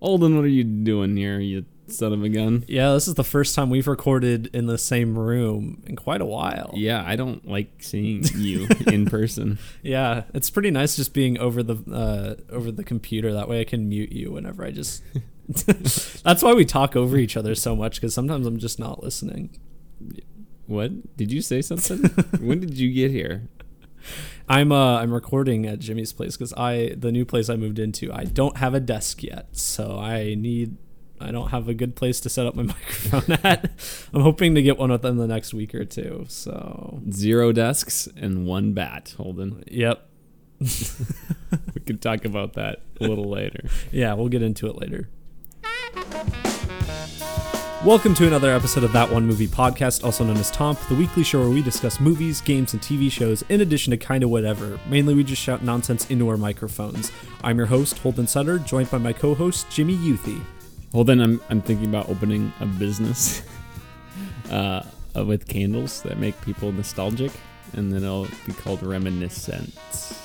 Holden, what are you doing here, you son of a gun? Yeah, this is the first time we've recorded in the same room in quite a while. Yeah, I don't like seeing you in person. Yeah, it's pretty nice just being over the uh, over the computer. That way, I can mute you whenever I just. That's why we talk over each other so much because sometimes I'm just not listening. What? Did you say something? when did you get here? I'm uh I'm recording at Jimmy's place because I the new place I moved into I don't have a desk yet, so I need I don't have a good place to set up my microphone at. I'm hoping to get one within the next week or two. So Zero desks and one bat, Holden. yep, We can talk about that a little later. yeah, we'll get into it later. Welcome to another episode of That One Movie Podcast, also known as Tomp, the weekly show where we discuss movies, games, and TV shows, in addition to kind of whatever. Mainly, we just shout nonsense into our microphones. I'm your host, Holden Sutter, joined by my co host, Jimmy Youthy. Holden, I'm I'm thinking about opening a business uh, uh, with candles that make people nostalgic, and then it'll be called Reminiscence.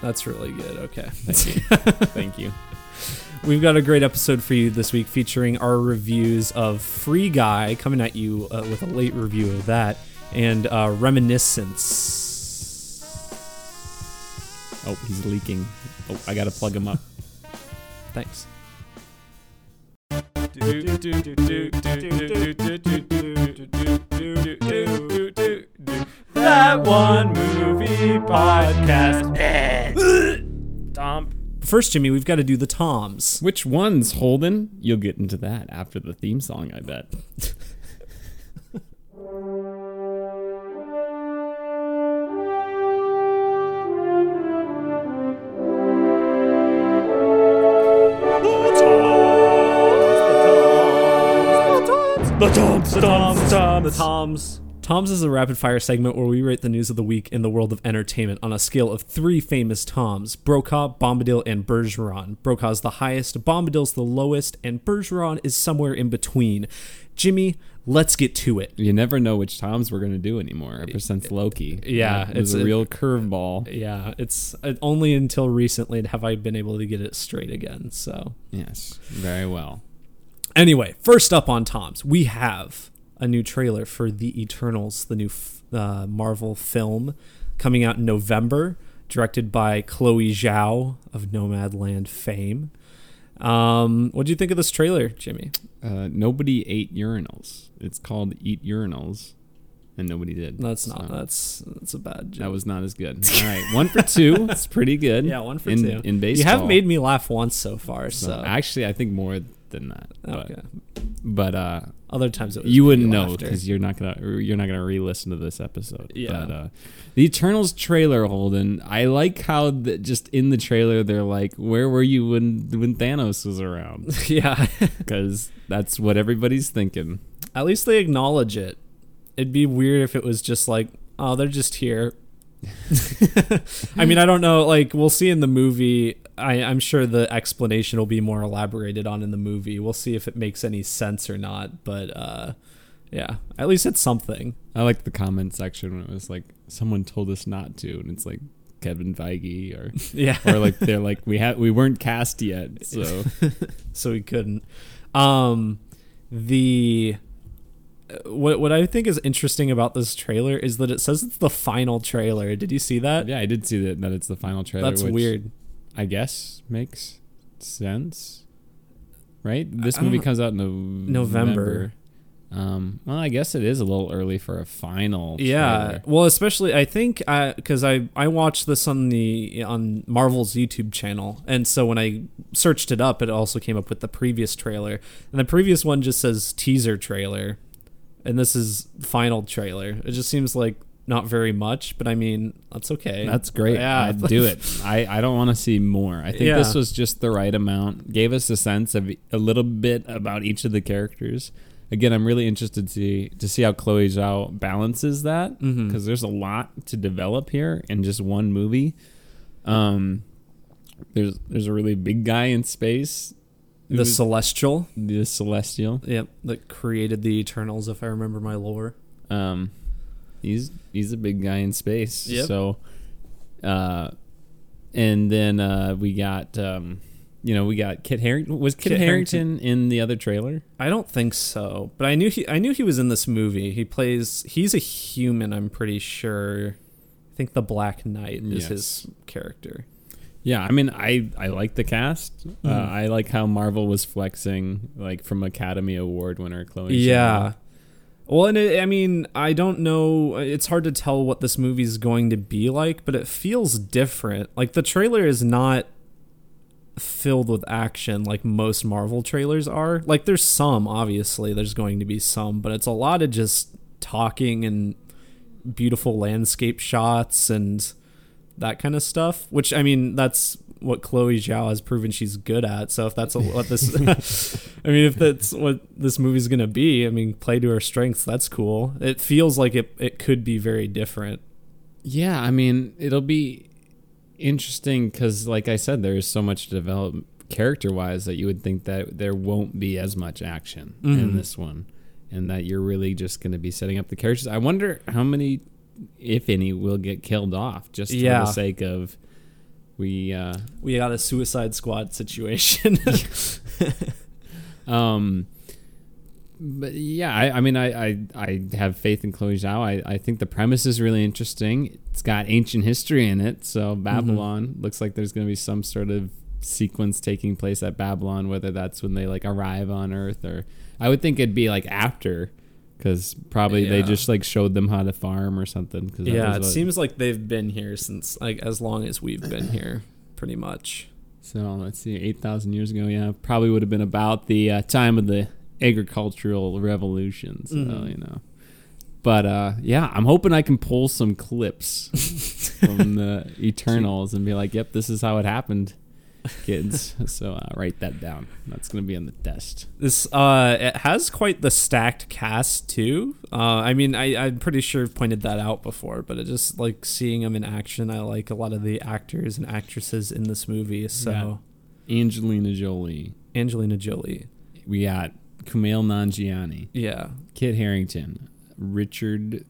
That's really good. Okay. Thank you. Thank you. We've got a great episode for you this week featuring our reviews of Free Guy, coming at you uh, with a late review of that, and uh, Reminiscence. Oh, he's leaking. Oh, I gotta plug him up. Thanks. That one movie podcast. Tom. First, Jimmy, we've got to do the Toms. Which ones, Holden? You'll get into that after the theme song, I bet. The Toms, the Toms, the Toms. Toms is a rapid fire segment where we rate the news of the week in the world of entertainment on a scale of three famous Toms Brokaw, Bombadil, and Bergeron. Brokaw's the highest, Bombadil's the lowest, and Bergeron is somewhere in between. Jimmy, let's get to it. You never know which Toms we're gonna do anymore. Ever since Loki, Yeah, it was it's a a- real curveball. Yeah, it's uh, only until recently have I been able to get it straight again. So, Yes, very well. anyway, first up on Tom's, we have a new trailer for The Eternals, the new f- uh, Marvel film coming out in November, directed by Chloe Zhao of Nomadland fame. Um, what do you think of this trailer, Jimmy? Uh, nobody ate urinals. It's called Eat Urinals, and nobody did. That's not So that's that's a bad joke. That was not as good. All right, one for two. It's pretty good. yeah, one for in, two. in baseball. You have made me laugh once so far, So, so, actually, I think more than that. But, okay. but uh, Other times it was you wouldn't know because you're not gonna you're not gonna re-listen to this episode. Yeah. But uh, the Eternals trailer, Holden. I like how the, just in the trailer they're like, "Where were you when when Thanos was around?" yeah. Because that's what everybody's thinking. At least they acknowledge it. It'd be weird if it was just like, oh, they're just here. I mean, I don't know. Like, we'll see in the movie. I, I'm sure the explanation will be more elaborated on in the movie. We'll see if it makes any sense or not. But uh, yeah, at least it's something. I like the comment section when it was like, "Someone told us not to," and it's like Kevin Feige or Yeah. or like they're like we had we weren't cast yet, so so we couldn't. Um, the what what I think is interesting about this trailer is that it says it's the final trailer. Did you see that? yeah, I did see that that it's the final trailer. That's weird. I guess makes sense, right? This movie comes out in Nov- November. November. Um, well, I guess it is a little early for a final. Yeah, well, especially I think because I I watched this on the on Marvel's YouTube channel, and so when I searched it up, it also came up with the previous trailer, and the previous one just says teaser trailer, and this is final trailer. It just seems like not very much, but I mean that's okay. That's great. Yeah, I'd do it. I, I don't want to see more. I think Yeah. this was just the right amount. Gave us a sense of a little bit about each of the characters. Again, I'm really interested to see to see how Chloe Zhao balances that because Mhm. there's a lot to develop here in just one movie. Um, there's there's a really big guy in space, the who's Celestial. the Celestial. Yep, that created the Eternals, if I remember my lore. Um, he's he's a big guy in space. Yep. So, uh, and then uh, we got um, you know, we got Kit Harington. Was Kit, Kit Harington, in the other trailer? I don't think so, but I knew he I knew he was in this movie. He plays he's a human, I'm pretty sure. I think the Black Knight is Yes. his character. Yeah, I mean, I I like the cast. Uh, Mhm. I like how Marvel was flexing, like from Academy Award winner Chloe. Yeah. Zhao. Well, and it, I mean, I don't know. It's hard to tell what this movie is going to be like, but it feels different. Like the trailer is not filled with action like most Marvel trailers are. Like there's some, obviously, there's going to be some, but it's a lot of just talking and beautiful landscape shots and that kind of stuff. Which I mean, that's what Chloe Zhao has proven she's good at. So if that's what this, I mean, if that's what this movie's gonna be, I mean, play to her strengths. That's cool. It feels like it it could be very different. Yeah, I mean, it'll be interesting because, like I said, there is so much to develop character wise that you would think that there won't be as much action in Mhm. this one, and that you're really just going to be setting up the characters. I wonder how many, if any, will get killed off just Yeah. for the sake of we. Uh, We got a Suicide Squad situation. Um, but yeah, I, I mean, I, I, I have faith in Chloe Zhao. I, I think the premise is really interesting. It's got ancient history in it. So Babylon looks like there's going to be some sort of sequence taking place at Babylon, whether that's when they like arrive on Earth or I would think it'd be like after, because probably they just like showed them how to farm or something. Cause yeah, it what- seems like they've been here since like as long as we've been here, pretty much. So let's see, eight thousand years ago, yeah, probably would have been about the uh, time of the agricultural revolution. So Mhm. you know, but uh, yeah, I'm hoping I can pull some clips from the Eternals and be like, "Yep, this is how it happened, kids." so uh, write that down. That's gonna be on the test. This uh, it has quite the stacked cast too. Uh, I mean, I I'm pretty sure I've pointed that out before, but it just like seeing them in action. I like a lot of the actors and actresses in this movie. So Angelina Jolie. Angelina Jolie, We got Kumail Nanjiani, yeah, Kit Harington, Richard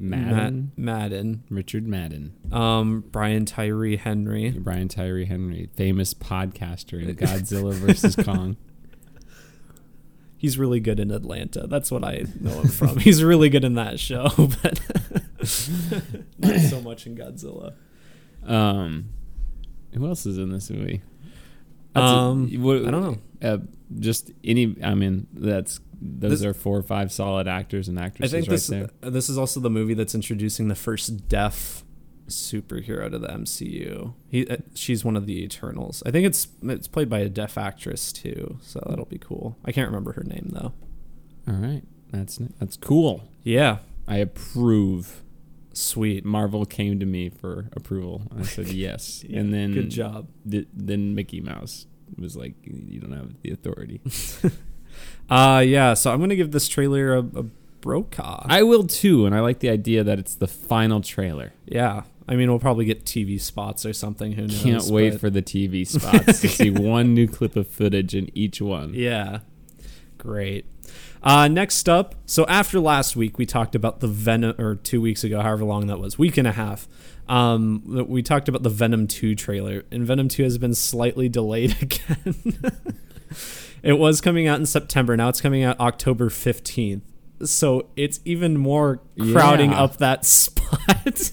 Matt Madden, Madden, Richard Madden. um, Brian Tyree Henry. Brian Tyree Henry, famous podcaster in Godzilla versus Kong. He's really good in Atlanta. That's what I know him from. He's really good in that show, but not so much in Godzilla. Um, who else is in this movie? That's a- Um, what- I don't know. Uh, just any. I mean, that's those This- are four or five solid actors and I actresses think right this there. this is also the movie that's introducing the first deaf superhero to the MCU. He uh, she's one of the Eternals. I think it's it's played by a deaf actress too, so that'll be cool. I can't remember her name though. All right, that's that's cool. Yeah, I approve. sweet. Marvel came to me for approval. I said yes, and then Good job. th- then Mickey Mouse was like, "You don't have the authority." Uh yeah, so I'm gonna give this trailer a, a brokaw. I will too, and I like the idea that it's the final trailer. yeah, I mean we'll probably get TV spots or something. Who knows? Can't wait but- for the TV spots to see one new clip of footage in each one. Yeah. Great. Uh, next up, so after last week, we talked about the Venom, or two weeks ago, however long that was, week and a half. Um, we talked about the Venom 2 trailer, and Venom 2 has been slightly delayed again. It was coming out in September. Now it's coming out October 15th. So it's even more crowding Yeah. up that spot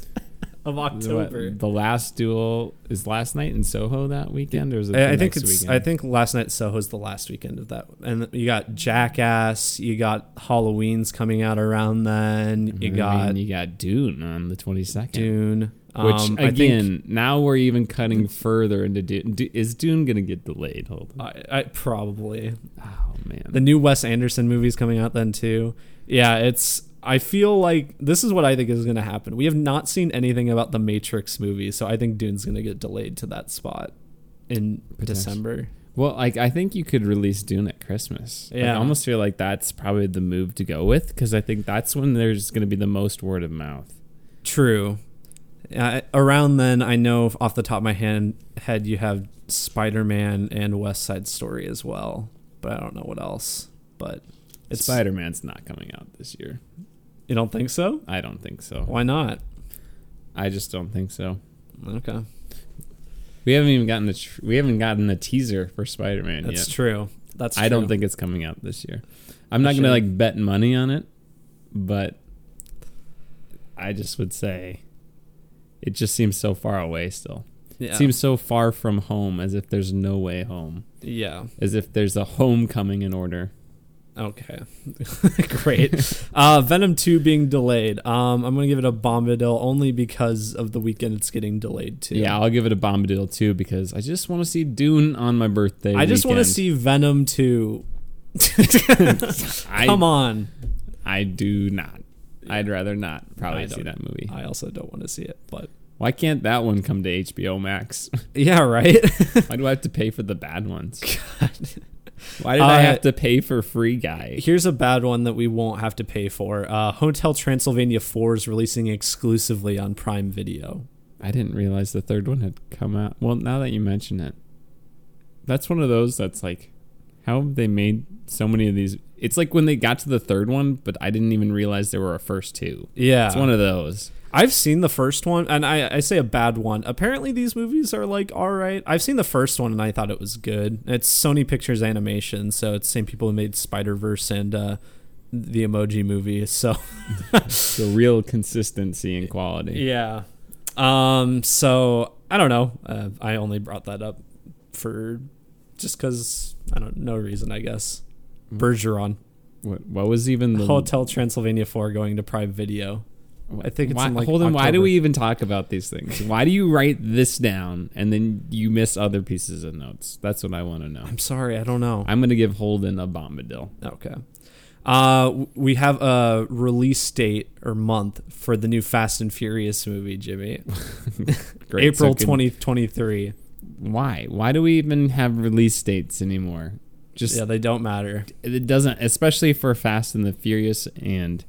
of What, October. the last duel is last night in Soho that weekend, or is it? I, think it's. Weekend? I think last night Soho is the last weekend of that, and you got Jackass. You got Halloween's coming out around then. You I mean, got you got Dune on the twenty second. Dune. Which Um, again, think- now we're even cutting further into Dune. Du- Is Dune gonna get delayed? Hold on. I, I probably Oh man. the new Wes Anderson movie's coming out then too. Yeah, it's. I feel like this is what I think is going to happen. We have not seen anything about the Matrix movie, so I think Dune's going to get delayed to that spot in December. well, like I think you could release Dune at Christmas. Like, I almost feel like that's probably the move to go with because I think that's when there's gonna be the most word of mouth. True. Uh, around then, I know off the top of my hand, head you have Spider Man and West Side Story as well, but I don't know what else. But it's Spider Man's not coming out this year. You don't think so? I don't think so. Why not? I just don't think so. Okay. We haven't even gotten the tr- we haven't gotten a teaser for Spider Man yet. That's true. That's I don't think it's coming out this year. I'm not gonna like bet money on it, but I just would say it just seems so far away still. yeah. It seems so far from home as if there's no way home. yeah. As if there's a homecoming in order. Okay. Great. Uh, Venom 2 being delayed. Um, I'm going to give it a Bombadil only because of the weekend it's getting delayed too. Yeah, I'll give it a Bombadil too because I just want to see Dune on my birthday. I just want to see Venom 2. I, Come on. I do not. I'd rather not probably see that movie. I also don't want to see it, but Why can't that one come to HBO Max? yeah, right. Why do I have to pay for the bad ones? God. Why did Uh, I have to pay for Free Guy? Here's a bad one that we won't have to pay for. Uh, Hotel Transylvania 4 is releasing exclusively on Prime Video. I didn't realize the third one had come out. Well, now that you mention it, that's one of those that's like, how have they made so many of these? It's like when they got to the third one, but I didn't even realize there were a first two. Yeah. It's one of those. I've seen the first one, and I, I say a bad one. Apparently, these movies are like all right. I've seen the first one, and I thought it was good. It's Sony Pictures Animation, so it's the same people who made Spider Verse and uh, the Emoji Movie. So The real consistency and quality. yeah. Um. So I don't know. Uh, I only brought that up for just because I don't no reason. I guess Bergeron What, what was even the Hotel Transylvania Four going to Prime Video. I think it's why, like, hold on. Why do we even talk about these things? Why do you write this down and then you miss other pieces of notes? That's what I want to know. I'm sorry. I don't know. I'm gonna give Holden a Bombadil. Okay. Uh, we have a release date or month for the new Fast and Furious movie, Jimmy. Great. April So 2023. Why? Why do we even have release dates anymore? Just Yeah, they don't matter. it doesn't, especially for Fast and the Furious and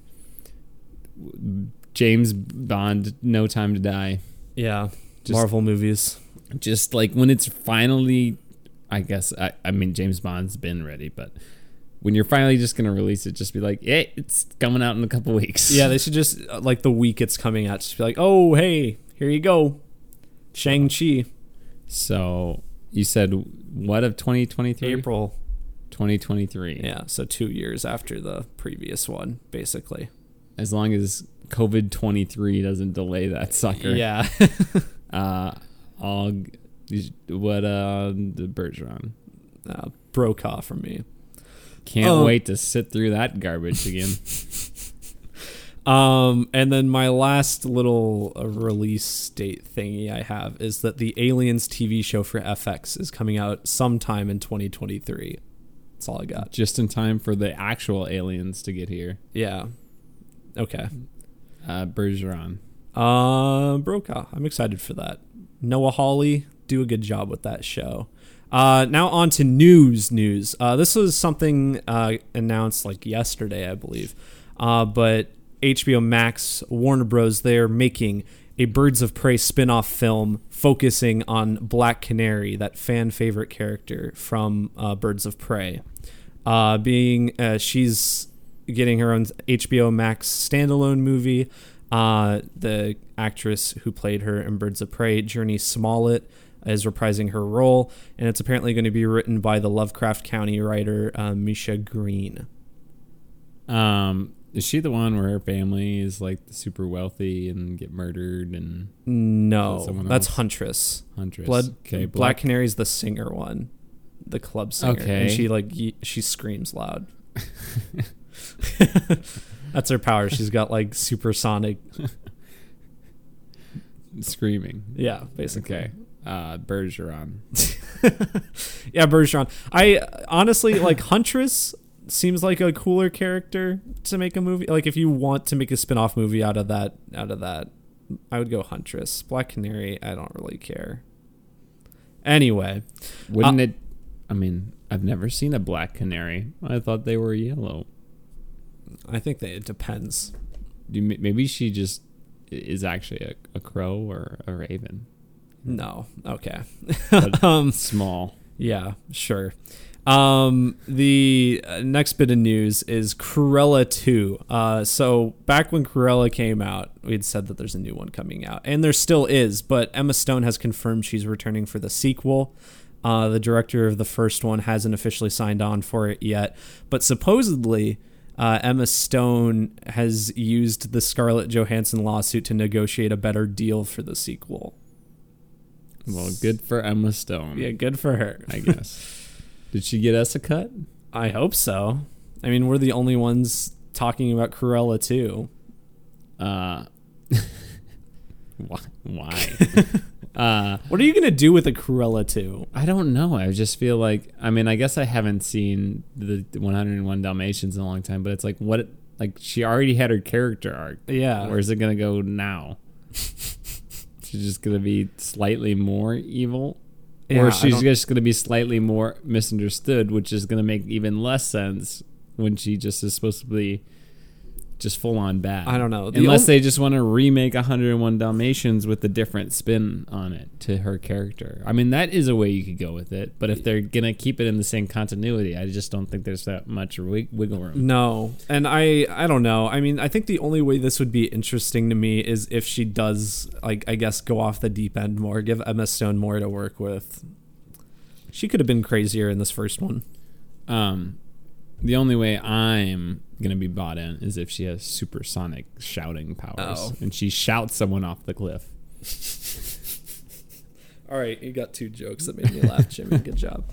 James Bond, No Time to Die. Yeah, Just- Marvel movies. Just like when it's finally, I guess I, I mean James Bond's been ready, but when you're finally just gonna release it, just be like, yeah, it's coming out in a couple weeks. Yeah, they should just uh, like the week it's coming out, just be like, oh hey, here you go, Shang Chi, So you said what of 2023? April. 2023. Yeah, so two years after the previous one, basically. As long as COVID 23 doesn't delay that sucker. Yeah, Uh, I'll what uh the Bergeron. uh, Brokaw for me. Can't Oh. wait to sit through that garbage again. Um, and then my last little uh, release date thingy I have is that the Aliens TV show for FX is coming out sometime in 2023. That's all I got. Just in time for the actual aliens to get here. Yeah. Okay. Uh, Bergeron. Uh, Brokaw. I'm excited for that. Noah Hawley, do a good job with that show. Uh, now on to news. News. Uh, this was something uh, announced like yesterday, I believe. Uh, but HBO Max, Warner Bros. They're making a Birds of Prey spin-off film focusing on Black Canary, that fan favorite character from uh, Birds of Prey. Uh, being she's getting her own HBO Max standalone movie. Uh, the actress who played her in Birds of Prey, Jurnee Smollett, is reprising her role, and it's apparently going to be written by the Lovecraft Country writer uh, Misha Green. Um, is she the one where her family is like super wealthy and get murdered and No, that's? Huntress. Huntress? Blood. Okay, Black Canary's the singer one, the club singer, Okay. and she like she screams loud. That's her power. She's got like supersonic. screaming. Yeah, basically. Okay. Uh, Bergeron. yeah, Bergeron. I honestly like Huntress seems like a cooler character to make a movie. Like if you want to make a spin-off movie out of that out of that, I would go Huntress. Black Canary, I don't really care. Anyway, Wouldn't Uh, it? I mean, I've never seen a black canary. I thought they were yellow. I think that it depends. Do you, maybe she just is actually a, a crow or a raven. No. Okay. Um small. yeah, sure. Um, the uh, next bit of news is Cruella 2. Uh, so back when Cruella came out, we had said that there's a new one coming out, and there still is, but Emma Stone has confirmed she's returning for the sequel. Uh, the director of the first one hasn't officially signed on for it yet, but supposedly uh, Emma Stone has used the Scarlett Johansson lawsuit to negotiate a better deal for the sequel. Well, good for Emma Stone. Yeah, good for her. I guess. Did she get us a cut? I hope so. I mean, we're the only ones talking about Cruella too. Uh, why? why? Uh, What are you gonna do with a Cruella 2? I don't know. I just feel like I mean, I guess I haven't seen the 101 Dalmatians in a long time, but it's like what like she already had her character arc. Yeah. Where's it gonna go now? she's just gonna be slightly more evil, Yeah, or she's just gonna be slightly more misunderstood, which is gonna make even less sense when she just is supposed to be just full on bad. I don't know. The Unless they just want to remake 101 Dalmatians with a different spin on it to her character. I mean, that is a way you could go with it. But if they're gonna keep it in the same continuity, I just don't think there's that much wig- wiggle room. No, and I I don't know. I mean, I think the only way this would be interesting to me is if she does like I guess go off the deep end more, give Emma Stone more to work with. She could have been crazier in this first one. Um, the only way I'm gonna be bought in is if she has supersonic shouting powers Oh. and she shouts someone off the cliff. All right, you got two jokes that made me laugh, Jimmy. Good job.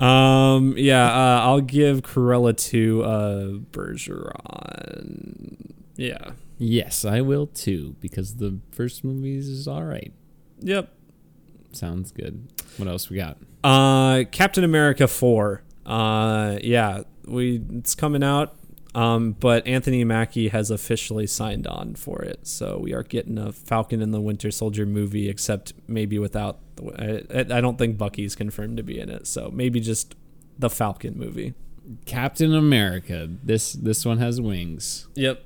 Um, yeah, uh, I'll give Cruella to uh, Bergeron. Yeah. Yes, I will too because the first movie is all right. Yep. Sounds good. What else we got? Uh, Captain America four. Uh, yeah, we it's coming out. Um, but Anthony Mackie has officially signed on for it, so we are getting a Falcon and the Winter Soldier movie, except maybe without. The, I, I don't think Bucky's confirmed to be in it, so maybe just the Falcon movie. Captain America. This this one has wings. Yep.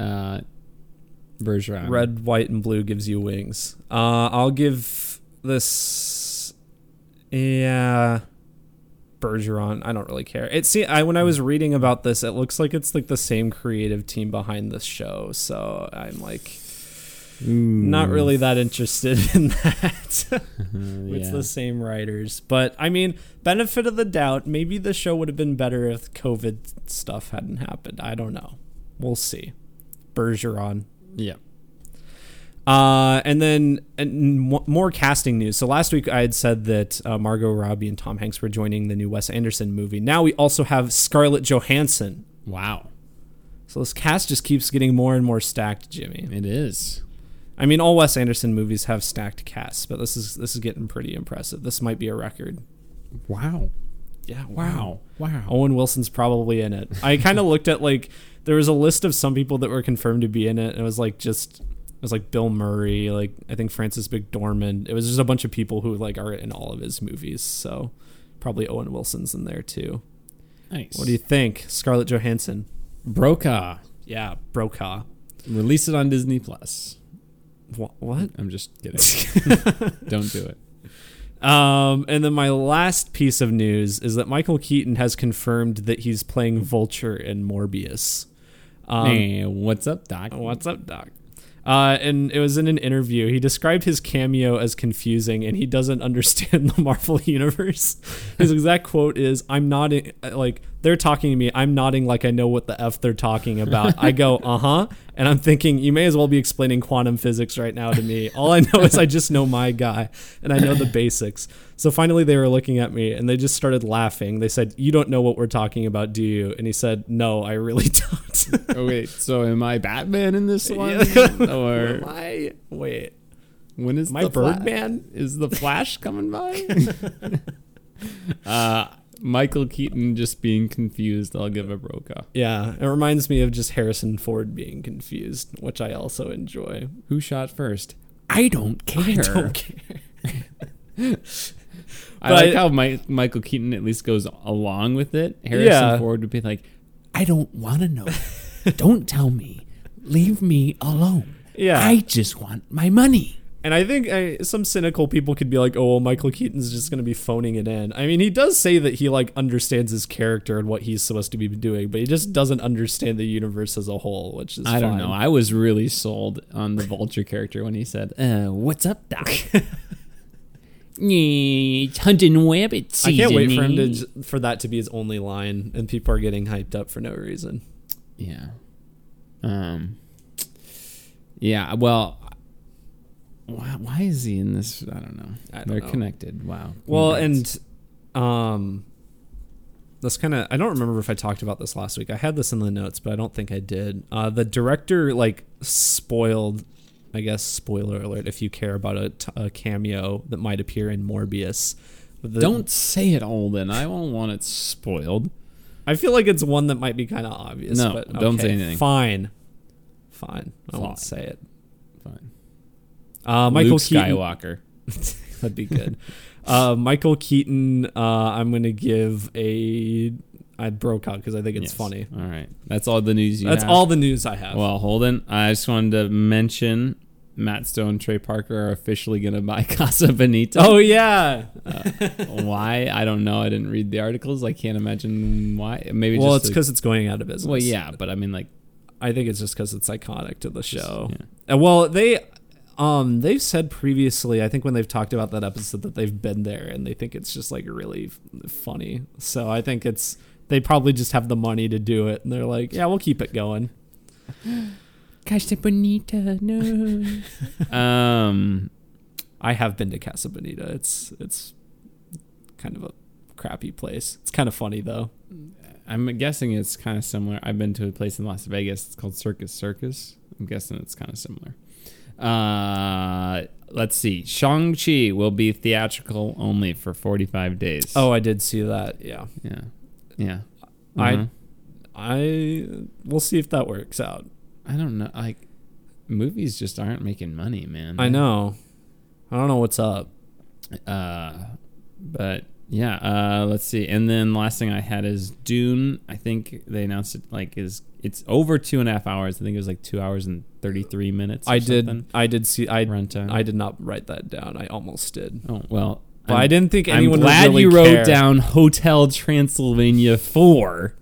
Uh, Bergeron. Red, white, and blue gives you wings. Uh, I'll give this. Yeah. Bergeron. I don't really care. It see I when I was reading about this, it looks like it's like the same creative team behind this show. So I'm like not really that interested in that. it's yeah. the same writers. But I mean, benefit of the doubt, maybe the show would have been better if COVID stuff hadn't happened. I don't know. We'll see. Bergeron. Yeah. Uh, and then and mo- more casting news. So last week I had said that uh, Margot Robbie and Tom Hanks were joining the new Wes Anderson movie. Now we also have Scarlett Johansson. Wow. So this cast just keeps getting more and more stacked, Jimmy. It is. I mean, all Wes Anderson movies have stacked casts, but this is this is getting pretty impressive. This might be a record. Wow. Yeah. Wow. Wow. Owen Wilson's probably in it. I kind of looked at like there was a list of some people that were confirmed to be in it. And it was like just it was like Bill Murray, like I think Frances McDormand. It was just a bunch of people who like are in all of his movies. So probably Owen Wilson's in there too. Nice. What do you think, Scarlett Johansson? Brokaw. Yeah, Brokaw. Release it on Disney Plus. Wha- What? I'm just kidding. Don't do it. Um, and then my last piece of news is that Michael Keaton has confirmed that he's playing Vulture in Morbius. Um, hey, what's up, Doc? What's up, Doc? Uh, and it was in an interview. He described his cameo as confusing, and he doesn't understand the Marvel universe. His exact quote is, "I'm nodding like they're talking to me. I'm nodding like I know what the f they're talking about. I go, uh huh, and I'm thinking you may as well be explaining quantum physics right now to me. All I know is I just know my guy, and I know the basics. So finally, they were looking at me, and they just started laughing. They said, "You don't know what we're talking about, do you?" And he said, "No, I really don't." oh wait, so am I Batman in this one, Am or I wait? when is my the Fla- Birdman? Is the Flash coming by? uh, Michael Keaton just being confused. I'll give a Brokaw. Yeah, it reminds me of just Harrison Ford being confused, which I also enjoy. Who shot first? I don't care. I don't care. I like how My- Michael Keaton at least goes along with it. Harrison Yeah. Ford would be like, I don't want to know. don't tell me. Leave me alone. Yeah. I just want my money. And I think uh, some cynical people could be like, "Oh, well, Michael Keaton's just going to be phoning it in." I mean, he does say that he like understands his character and what he's supposed to be doing, but he just doesn't understand the universe as a whole, which is I don't know. I was really sold on the vulture character when he said, uh, "What's up, Doc?" hunting rabbit I can't wait for him to eh?" for that to be his only line, and people are getting hyped up for no reason. Yeah. Um. Yeah. Well. Why, why is he in this? I don't know. I don't They're know. connected. Wow. Well, Congrats. and um, that's kind of I don't remember if I talked about this last week. I had this in the notes, but I don't think I did. Uh, the director like spoiled, I guess spoiler alert if you care about a, t- a cameo that might appear in Morbius. The- don't say it, Holden. I won't want it spoiled. I feel like it's one that might be kind of obvious. No, but don't say okay, anything. Fine, fine. I Fine. won't say it. Uh, Michael Luke Keaton. Skywalker. That'd be good. uh, Michael Keaton. Uh, I'm gonna give a. I Brokaw because I think it's Yes. funny. All right. That's all the news you That's have. all the news I have. Well, Holden, I just wanted to mention Matt Stone and Trey Parker are officially going to buy Casa Bonita. oh yeah. why? I don't know. I didn't read the articles. I can't imagine why. Maybe well, it's because it's going out of business. well, yeah, but I mean, like, I think it's just because it's iconic to the show. yeah. And well, they, um, they've said previously. I think when they've talked about that episode that they've been there and they think it's just like really f- funny. So I think it's they probably just have the money to do it, and they're like, yeah, we'll keep it going. Casa Bonita, no. um, I have been to Casa Bonita. It's it's kind of a crappy place. It's kind of funny though. I'm guessing it's kind of similar. I've been to a place in Las Vegas. It's called Circus Circus. I'm guessing it's kind of similar. Uh, let's see. Shang Chi will be theatrical only for 45 days. Oh, I did see that. Yeah. yeah, yeah. I- Mhm. I we'll see if that works out. I don't know. Like, movies just aren't making money, man. I know. I don't know what's up. Uh, but yeah. Uh, let's see. And then last thing I had is Dune. I think they announced it like is it's over two and a half hours. I think it was like two hours and 33 minutes. or I did. I did see. I Runtime. I did not write that down. I almost did. Oh well, But I'm- I didn't think anyone. I'm glad really you wrote care. down Hotel Transylvania four.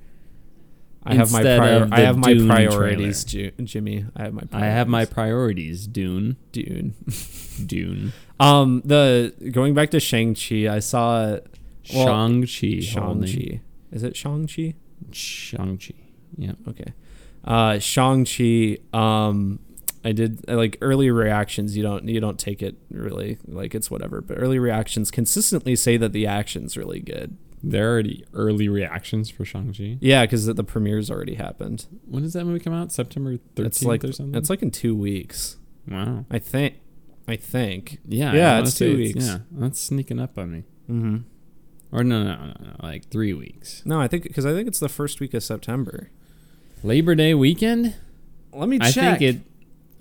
I have my prior, I have my Dune priorities, Ju- Jimmy. I have my. I have my priorities. priorities. Dune, Dune. Dune, Um, the going back to Shang Chi, I saw Well, Shang Chi, Shang Chi. Is it Shang Chi? Shang Chi. Yeah, Okay. Uh, Shang Chi. Um, I did like early reactions. You don't you don't take it really like it's whatever. But early reactions consistently say that the action's really good. there are already early reactions for Shang Chi. Yeah, because the, the premiere's already happened. When does that movie come out? September thirteenth It's like or something. it's like in two weeks. wow. I think. I think. Yeah, Yeah, it's two weeks. Yeah, that's sneaking up on me. Mm-hmm. Or no, no, no, no, like three weeks. No, I think because I think it's the first week of September. Labor Day weekend. Let me I check. think it.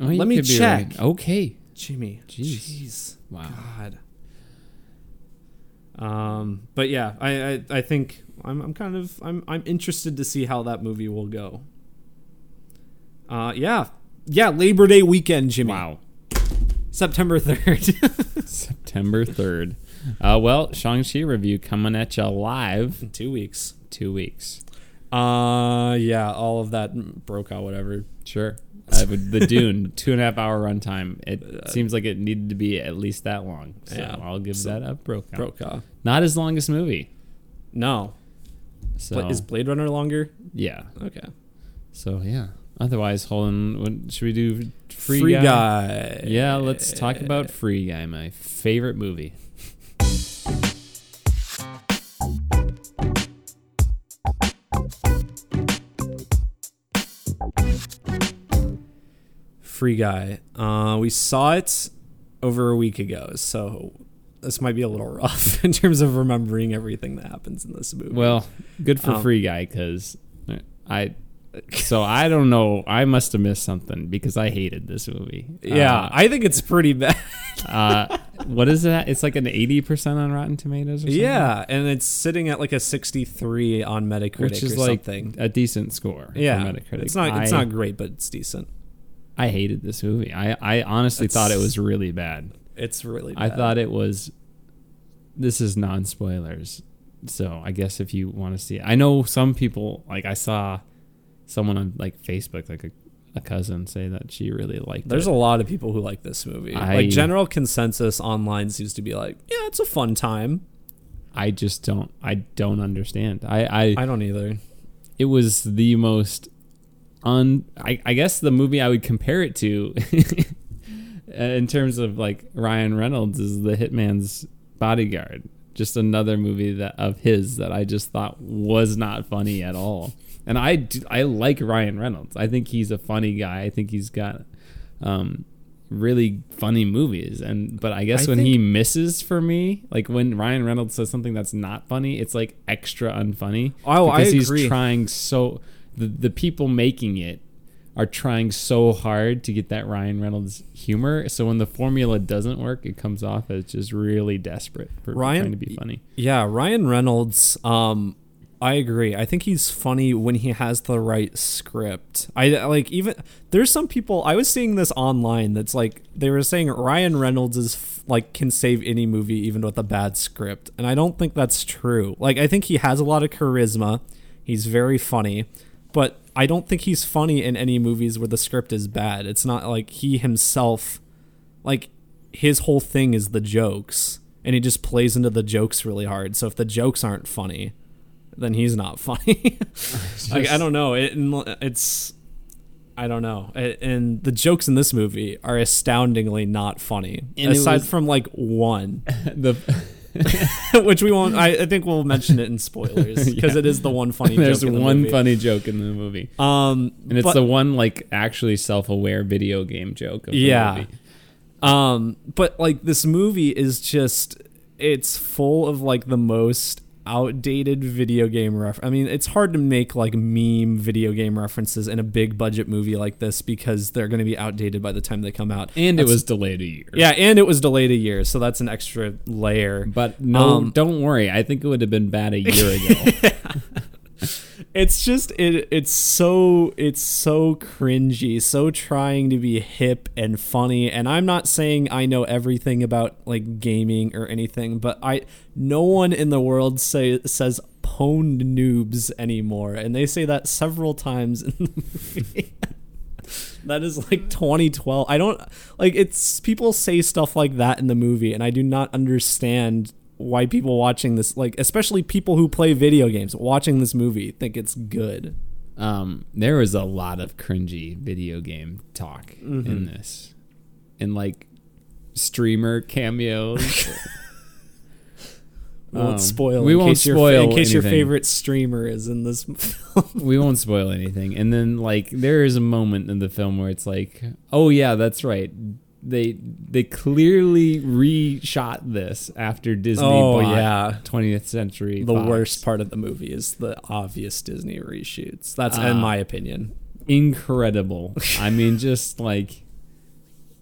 oh, Let me check. right. Okay. Jimmy. Jeez. Jeez. Wow. God. Um, but yeah, I, I, I think I'm, I'm kind of I'm, I'm interested to see how that movie will go. Uh, yeah, yeah, Labor Day weekend, Jimmy. Wow. September third. September 3rd. Uh, well, Shang-Chi review coming at you live In two weeks. two weeks. Uh, yeah, all of that Brokaw. Whatever. Sure. Uh, the Dune, two and a half hour runtime. It Uh, seems like it needed to be at least that long. So Yeah. I'll give So- that up. Broke out. Not his longest movie. No. So But is Blade Runner longer? yeah. Okay. So yeah. Otherwise, Holden, what, should we do Free, Free Guy? guy. Yeah, let's talk about Free Guy, my favorite movie. Free Guy. Uh, we saw it over a week ago, so this might be a little rough in terms of remembering everything that happens in this movie. Well, good for Um, Free Guy because I. So I don't know. I must have missed something because I hated this movie. yeah, Uh, I think it's pretty bad. uh, what is that? It's like an eighty percent on Rotten Tomatoes. or something? yeah, and it's sitting at like a 63 on Metacritic which is like something. a decent score. Yeah, Metacritic. it's not it's I- not great, but it's decent. I hated this movie. I, I honestly It's- thought it was really bad. It's really. I thought it was. This is non spoilers, so I guess if you want to see it, I know some people like I saw someone on like Facebook, like a, a cousin, say that she really liked There's it. a lot of people who like this movie. I- like general consensus online seems to be like, yeah, it's a fun time. I just don't. I don't understand. I. I. I don't either. it was the most un. I, I guess the movie I would compare it to, uh, in terms of like Ryan Reynolds, is the Hitman's Bodyguard. Just another movie that of his that I just thought was not funny at all. And I I like Ryan Reynolds. I think he's a funny guy. I think he's got um, really funny movies. And but I guess I when he misses for me, like when Ryan Reynolds says something that's not funny, it's like extra unfunny. Oh, I because he's trying so the the people making it are trying so hard to get that Ryan Reynolds humor. So when the formula doesn't work, it comes off as just really desperate for Ryan- trying to be funny. Yeah, Ryan Reynolds. Um, I agree. I think he's funny when he has the right script. I like even there's some people I was seeing this online that's like they were saying Ryan Reynolds is like can save any movie even with a bad script, and I don't think that's true. Like I think he has a lot of charisma. He's very funny, but I don't think he's funny in any movies where the script is bad. It's not like he himself like his whole thing is the jokes and he just plays into the jokes really hard so if the jokes aren't funny then he's not funny like i don't know it, it's i don't know A- and the jokes in this movie are astoundingly not funny And aside was- from like one the which we won't I, I think we'll mention it in spoilers because Yeah. it is the one funny there's joke in the one movie. funny joke in the movie, um and it's but- the one like actually self-aware video game joke. Of the Yeah. movie. Um, but like this movie is just it's full of like the most outdated video game ref. I mean, it's hard to make like meme video game references in a big budget movie like this because they're going to be outdated by the time they come out. and it was delayed a year. yeah, and it was delayed a year, so that's an extra layer. But no, Um, don't worry. I think it would have been bad a year ago. It's just it it's so it's so cringy, so trying to be hip and funny. And I'm not saying I know everything about like gaming or anything, but I no one in the world say says pwned noobs anymore. And they say that several times in the movie. that is like 2012. I don't like it's people say stuff like that in the movie and I do not understand why people watching this like especially people who play video games watching this movie think it's good. um, there was a lot of cringy video game talk Mm-hmm. in this, and like streamer cameos. We won't Um, spoil. we in won't spoil in case your favorite streamer is in this film. we won't spoil anything. And then like there is a moment in the film where it's like, oh yeah, that's right. They they clearly reshot this after Disney Oh, bought yeah. 20th Century. the Fox. worst part of the movie is the obvious Disney reshoots. That's in Ah. my opinion. incredible. I mean, just like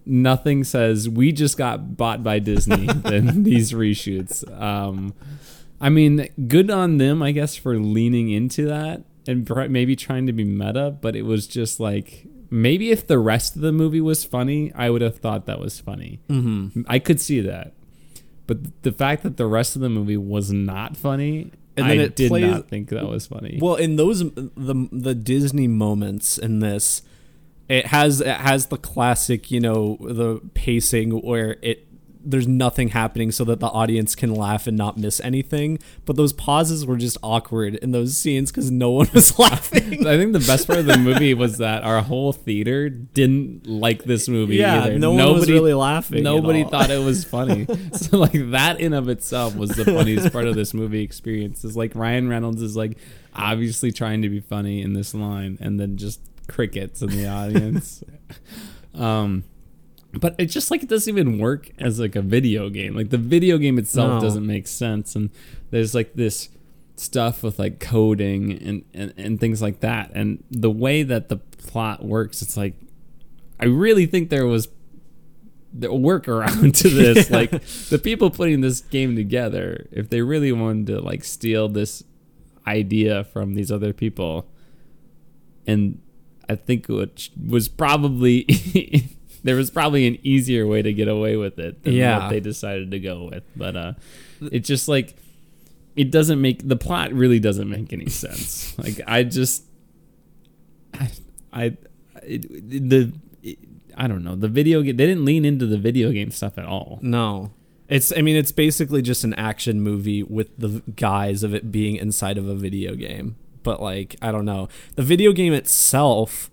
nothing says we just got bought by Disney than these reshoots. Um, I mean, good on them, I guess, for leaning into that and maybe trying to be meta. But it was just like maybe if the rest of the movie was funny, I would have thought that was funny. Mm-hmm. I could see that. But the fact that the rest of the movie was not funny, And then I it did plays- not think that was funny. Well, in those the the Disney moments in this, it has it has the classic, you know, the pacing where it there's nothing happening so that the audience can laugh and not miss anything. But those pauses were just awkward in those scenes because no one was laughing. I think the best part of the movie was that our whole theater didn't like this movie yeah, either. no one nobody, was really laughing. at Nobody thought it was funny. so like that in of itself was the funniest part of this movie experience. Is like Ryan Reynolds is like obviously trying to be funny in this line, and then just crickets in the audience. um, but it just like it doesn't even work as like a video game. Like the video game itself No. doesn't make sense, and there's like this stuff with like coding and, and and things like that, and the way that the plot works, it's like I really think there was the workaround to this. Like the people putting this game together, if they really wanted to like steal this idea from these other people, and I think which was probably there was probably an easier way to get away with it than Yeah. what they decided to go with. But uh, it's just like it doesn't make the plot really doesn't make any sense. Like I just I I it, the it, I don't know the video game. They didn't lean into the video game stuff at all. No. It's I mean it's basically just an action movie with the guise of it being inside of a video game. But like I don't know. The video game itself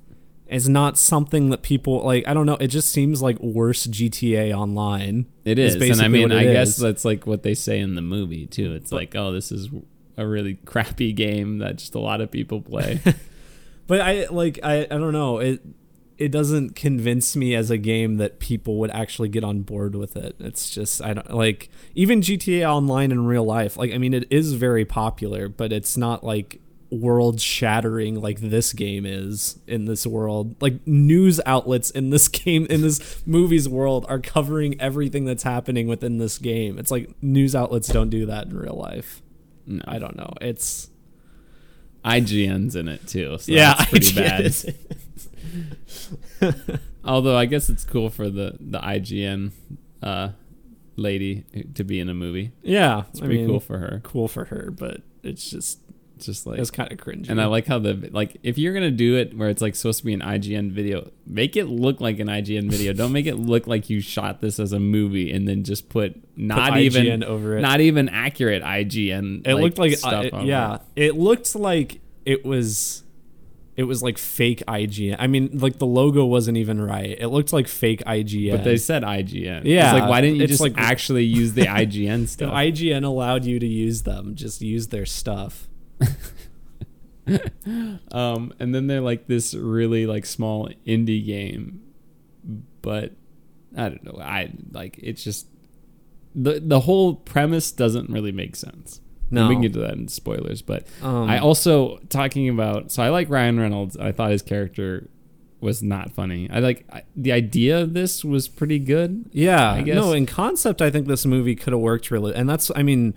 is not something that people like I don't know, it just seems like worse GTA online. It is is, and I mean, I it guess that's like what they say in the movie too. It's like, oh, this is a really crappy game that just a lot of people play. But I like I, I don't know. It it doesn't convince me as a game that people would actually get on board with it. It's just I don't like even GTA online in real life. Like I mean it is very popular, but it's not like world shattering like this game is in this world. Like news outlets in this game in this movie's world are covering everything that's happening within this game. It's like news outlets don't do that in real life. No, I don't know. It's IGN's in it too, so yeah, that's pretty IGN bad. Although I guess it's cool for the the IGN uh, lady to be in a movie. yeah, It's I pretty mean, cool for her. cool for her, but it's just It's just like it's kind of cringy. And I like how the like if you're gonna do it where it's like supposed to be an IGN video, make it look like an IGN video. Don't make it look like you shot this as a movie and then just put not Put even IGN over it. not even accurate IGN. it looked like stuff uh, over yeah, it. it looked like it was it was like fake IGN. I mean, like the logo wasn't even right. It looked like fake IGN. But they said IGN. Yeah, it's like why didn't you just like- actually use the IGN if stuff? IGN allowed you to use them, just use their stuff. um, and then they're like this really like small indie game, but I don't know. I like it's just the the whole premise doesn't really make sense. No. And we can get to that in spoilers, but Um, I also talking about. So I like Ryan Reynolds. I thought his character was not funny. I like I, the idea of this was pretty good. Yeah, I guess. no. In concept, I think this movie could have worked really, and that's. I mean,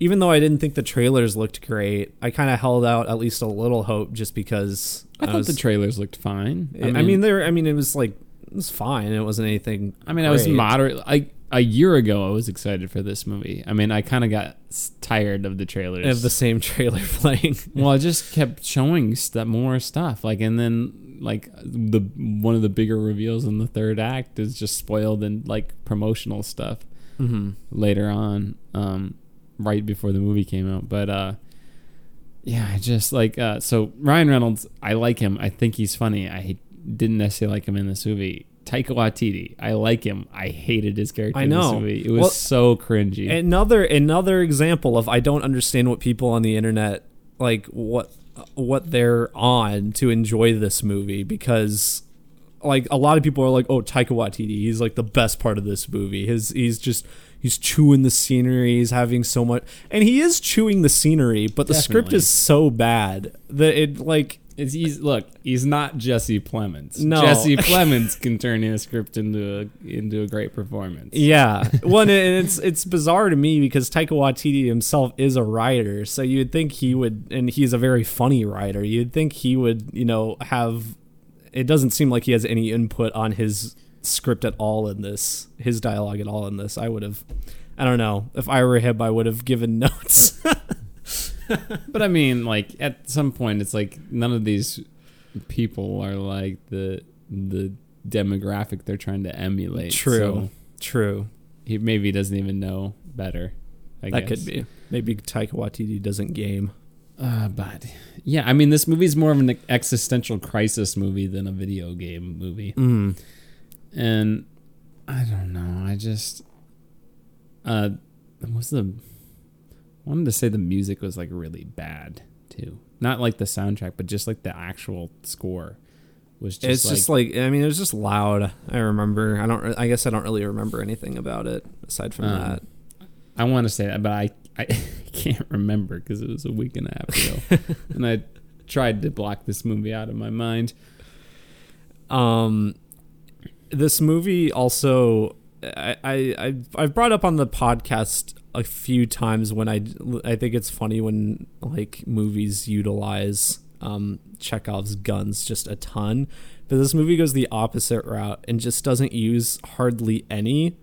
even though I didn't think the trailers looked great, I kind of held out at least a little hope just because I, thought was, the trailers looked fine. I mean, there. I mean, it was like it was fine. It wasn't anything. I mean, I was great. moderate. I a year ago, I was excited for this movie. I mean, I kind of got tired of the trailers. of the same trailer playing. well, it just kept showing stuff, more stuff. Like, and then like the one of the bigger reveals in the third act is just spoiled in like promotional stuff mm-hmm. later on, um, right before the movie came out. But uh, yeah, I just like uh, so Ryan Reynolds. I like him. I think he's funny. I didn't necessarily like him in this movie. Taika Waititi. I like him. I hated his character I in this know. movie. It was Well, so cringy. Another another example of I don't understand what people on the internet like what what they're on to enjoy this movie because like a lot of people are like oh Taika Waititi he's like the best part of this movie his he's just he's chewing the scenery he's having so much and he is chewing the scenery but the script is so bad that it like It's, he's look. He's not Jesse Plemons. No. Jesse Plemons can turn a script into a into a great performance. Yeah. Well, and it's it's bizarre to me because Taika Waititi himself is a writer, so you'd think he would, and he's a very funny writer. You'd think he would, you know, have. It doesn't seem like he has any input on his script at all in this, his dialogue at all in this. I would have, I don't know, if I were him, I would have given notes. But I mean, like at some point, it's like none of these people are like the the demographic they're trying to emulate. True. So True. he maybe doesn't even know better. I that guess. could be. Maybe Taika Waititi doesn't game. Uh, but yeah, I mean, this movie's more of an existential crisis movie than a video game movie. Mm. And I don't know. I just uh, what's the? I wanted to say the music was like really bad too. Not like the soundtrack, but just like the actual score was just it's like, just like I mean, it was just loud. I remember. I don't. I guess I don't really remember anything about it aside from Um, that. I want to say that, but I I can't remember because it was a week and a half ago, and I tried to block this movie out of my mind. Um, this movie also, I, I, I've brought up on the podcast a few times when I, I think it's funny when like movies utilize um, Chekhov's guns just a ton. But this movie goes the opposite route and just doesn't use hardly any.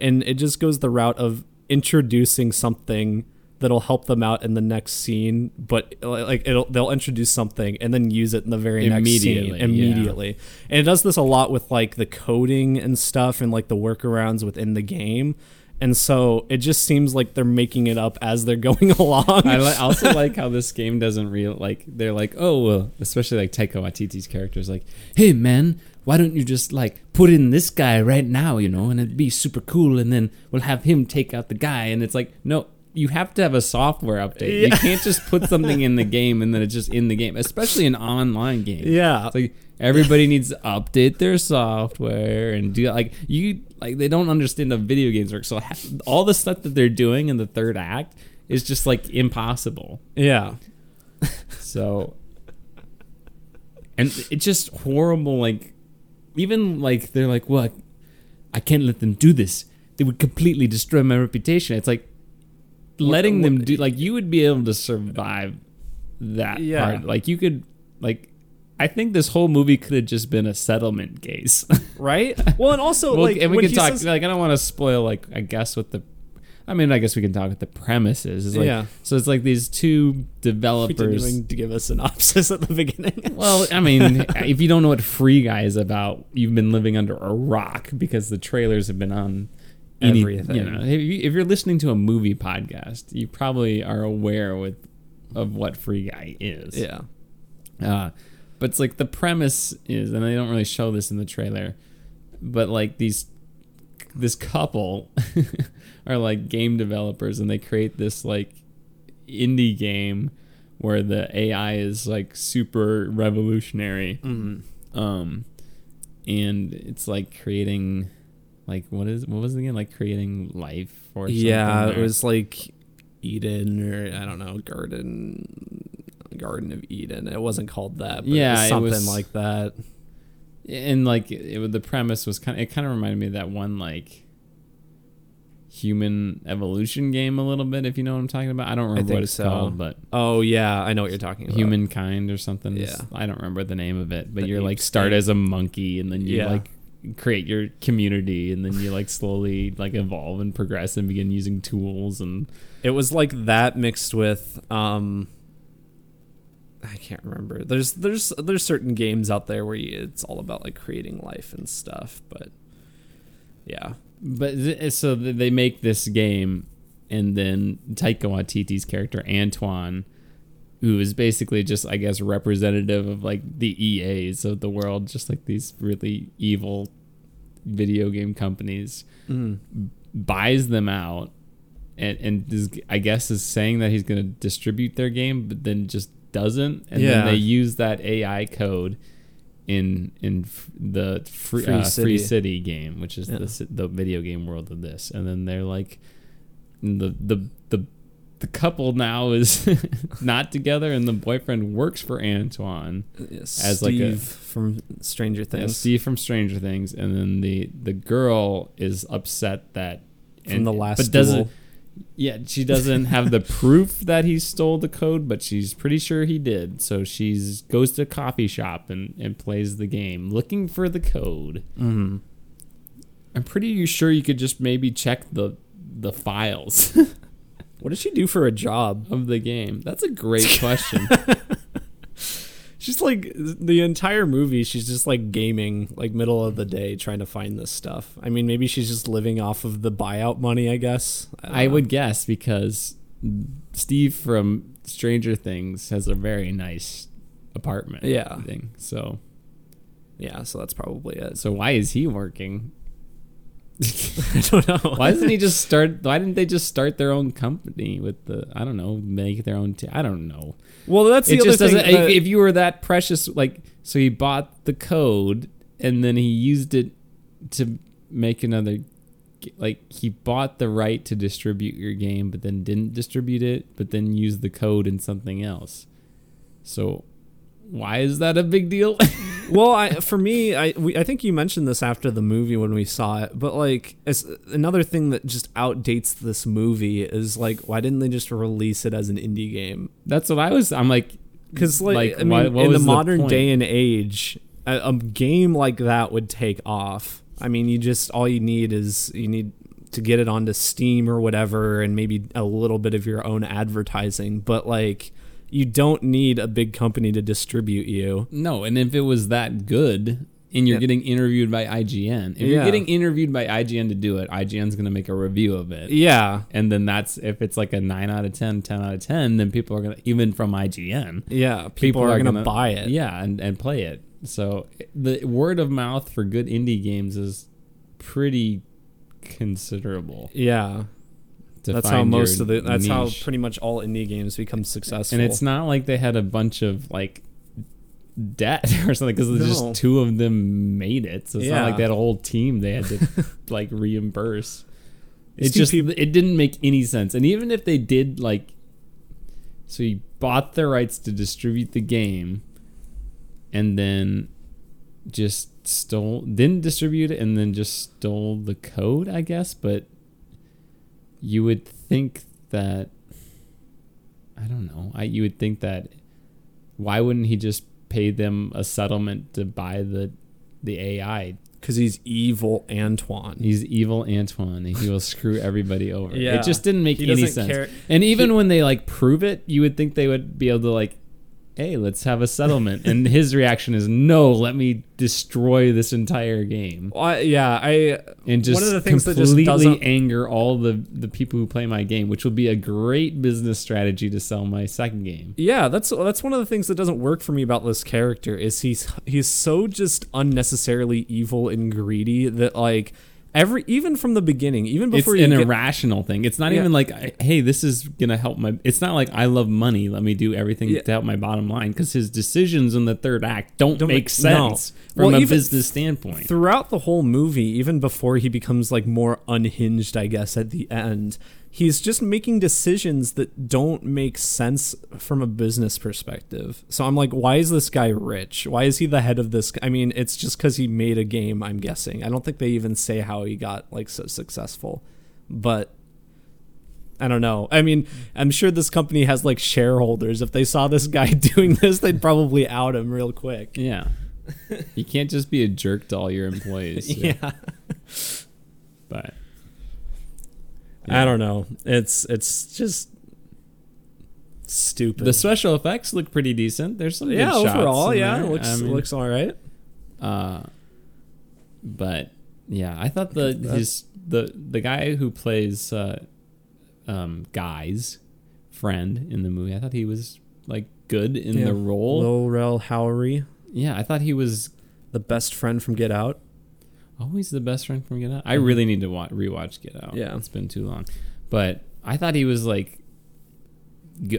And it just goes the route of introducing something that'll help them out in the next scene, but like it'll they'll introduce something and then use it in the very next scene Immediately, yeah. immediately. And it does this a lot with like the coding and stuff and like the workarounds within the game. And so it just seems like they're making it up as they're going along. I li- also like how this game doesn't real like they're like oh well especially like Taika Waititi's characters like hey man why don't you just like put in this guy right now you know and it'd be super cool and then we'll have him take out the guy and it's like no you have to have a software update you can't just put something in the game and then it's just in the game especially an online game yeah. it's like everybody needs to update their software and do like you like they don't understand how video games work. So all the stuff that they're doing in the third act is just like impossible. yeah. So and it's just horrible. Like even like they're like, well, I can't let them do this. They would completely destroy my reputation. It's like letting them do like you would be able to survive that Yeah. part. Like you could like I think this whole movie could have just been a settlement case. Right? Well, and also well, like and we can talk says- like I don't want to spoil like I guess what the I mean I guess we can talk what the premise is. It's like, Yeah. So it's like these two developers. to give a synopsis at the beginning. Well, I mean, if you don't know what Free Guy is about, you've been living under a rock because the trailers have been on any- Everything. You know, if, you, if you're listening to a movie podcast, you probably are aware with of what Free Guy is. yeah. Uh, but it's like the premise is, and they don't really show this in the trailer, but like these, this couple are like game developers, and they create this like indie game where the AI is like super revolutionary. Mm-hmm. Um, and it's like creating, like what is what was it again? Like creating life or something. Yeah, it or- was like Eden or I don't know, Garden Garden of Eden. It wasn't called that, but Yeah, it it was something like that. and like it, it- the premise was kind of it kind of reminded me of that one like human evolution game a little bit if you know what i'm talking about i don't remember what it's so. called but Oh yeah, I know what you're talking about. humankind or something Yeah. i don't remember the name of it but The you're like start as a monkey and then you Yeah. like create your community and then you like slowly like evolve and progress and begin using tools and It was like that mixed with um I can't remember. There's there's there's certain games out there where you, it's all about like creating life and stuff, but yeah. But th- so they make this game, and then Taika Waititi's character Antoine, who is basically just I guess representative of like the EAs of the world, just like these really evil video game companies, Mm. buys them out, and and is, I guess is saying that he's going to distribute their game, but then just doesn't, and Yeah. then they use that AI code. In in f- the free, Free uh, City. free city game, which is Yeah. the the video game world of this, and then they're like, the the the the couple now is not together, and the boyfriend works for Antoine, as like a- from Stranger yeah, Things. Steve from Stranger Things, and then the the girl is upset that From the last but doesn't yeah she doesn't have the proof that he stole the code, but she's pretty sure he did. So she's goes to a coffee shop and and plays the game looking for the code. Mhm. I'm pretty sure you could just maybe check the the files What does she do for a job? of the game. That's a great question. She's like the entire movie. She's just like gaming, like middle of the day, trying to find this stuff. I mean, maybe she's just living off of the buyout money. I guess. don't I would guess because Steve from Stranger Things has a very nice apartment. Yeah. Thing. So Yeah, so that's probably it. so why is he working? I don't know. Why doesn't he just start? Why didn't they just start their own company with the? I don't know, make their own. T- I don't know. Well, that's the it other just thing. that- if you were that precious, like, so he bought the code and then he used it to make another. Like he bought the right to distribute your game, but then didn't distribute it, but then used the code in something else. So, why is that a big deal? well, I, for me, I we, I think you mentioned this after the movie when we saw it, but like as another thing that just outdates this movie is like why didn't they just release it as an indie game? That's what I was. I'm like, Because like, Like, I mean, what in the the modern point? day and age, a, a game like that would take off. I mean, you just all you need is you need to get it onto Steam or whatever, and maybe a little bit of your own advertising. But like, you don't need a big company to distribute you. No, and if it was that good and you're Yeah. getting interviewed by IGN, if Yeah. you're getting interviewed by IGN to do it, IGN's going to make a review of it. Yeah, And then that's if it's like a 9 out of 10, 10 out of 10, then people are going to even from IGN, yeah. People, are, gonna, buy it. Yeah, and and play it. So the word of mouth for good indie games is pretty considerable. Yeah, to that's how most of the. That's how pretty much all indie games become successful. And it's not like they had a bunch of like debt or something because No. just two of them made it. So it's not like that whole team they had to like reimburse. It just peop- it didn't make any sense. And even if they did like so he bought the rights to distribute the game and then just stole didn't distribute it and then just stole the code, I guess, but you would think that I don't know. I you would think that why wouldn't he just pay them a settlement to buy the the AI? because he's evil, Antoine. He's evil Antoine and he will screw everybody over. Yeah. It just didn't make He any sense. care- And even when they like prove it, you would think they would be able to like hey, let's have a settlement. and his reaction is no, let me destroy this entire game. Well, I- yeah, I and just one of the things that just completely doesn't anger all the the people who play my game, which will be a great business strategy to sell my second game. Yeah, that's that's one of the things that doesn't work for me about this character is he's he's so just unnecessarily evil and greedy that like every even from the beginning, even It's before an you get, irrational thing. It's not Yeah. even like, hey, this is gonna help my. It's not like I love money. Let me do everything Yeah. to help my bottom line because his decisions in the third act don't, Don't make make- no. sense from Well, a business standpoint. throughout the whole movie, even before he becomes like more unhinged, I guess at the end, he's just making decisions that don't make sense from a business perspective. So I'm like, why is this guy rich? Why is he the head of this? I mean, it's just because he made a game. I'm guessing. I don't think they even say how he got like so successful, but. I don't know. I mean, I'm sure this company has like shareholders. If they saw this guy doing this, they'd probably out him real quick. yeah, you can't just be a jerk to all your employees. Yeah. but I don't know. It's it's just stupid. the special effects look pretty decent. There's some yeah, overall, yeah, there. it looks I mean, looks all right. Uh, but yeah, I thought the his the the guy who plays uh, um, Guy's friend in the movie, I thought he was like good in Yeah. the role. Lil Rel Howery, Yeah, I thought he was the best friend from Get Out. Always the best friend from Get Out. I really need to wa- rewatch Get Out. Mm-hmm. Yeah. it's been too long. But I thought he was like,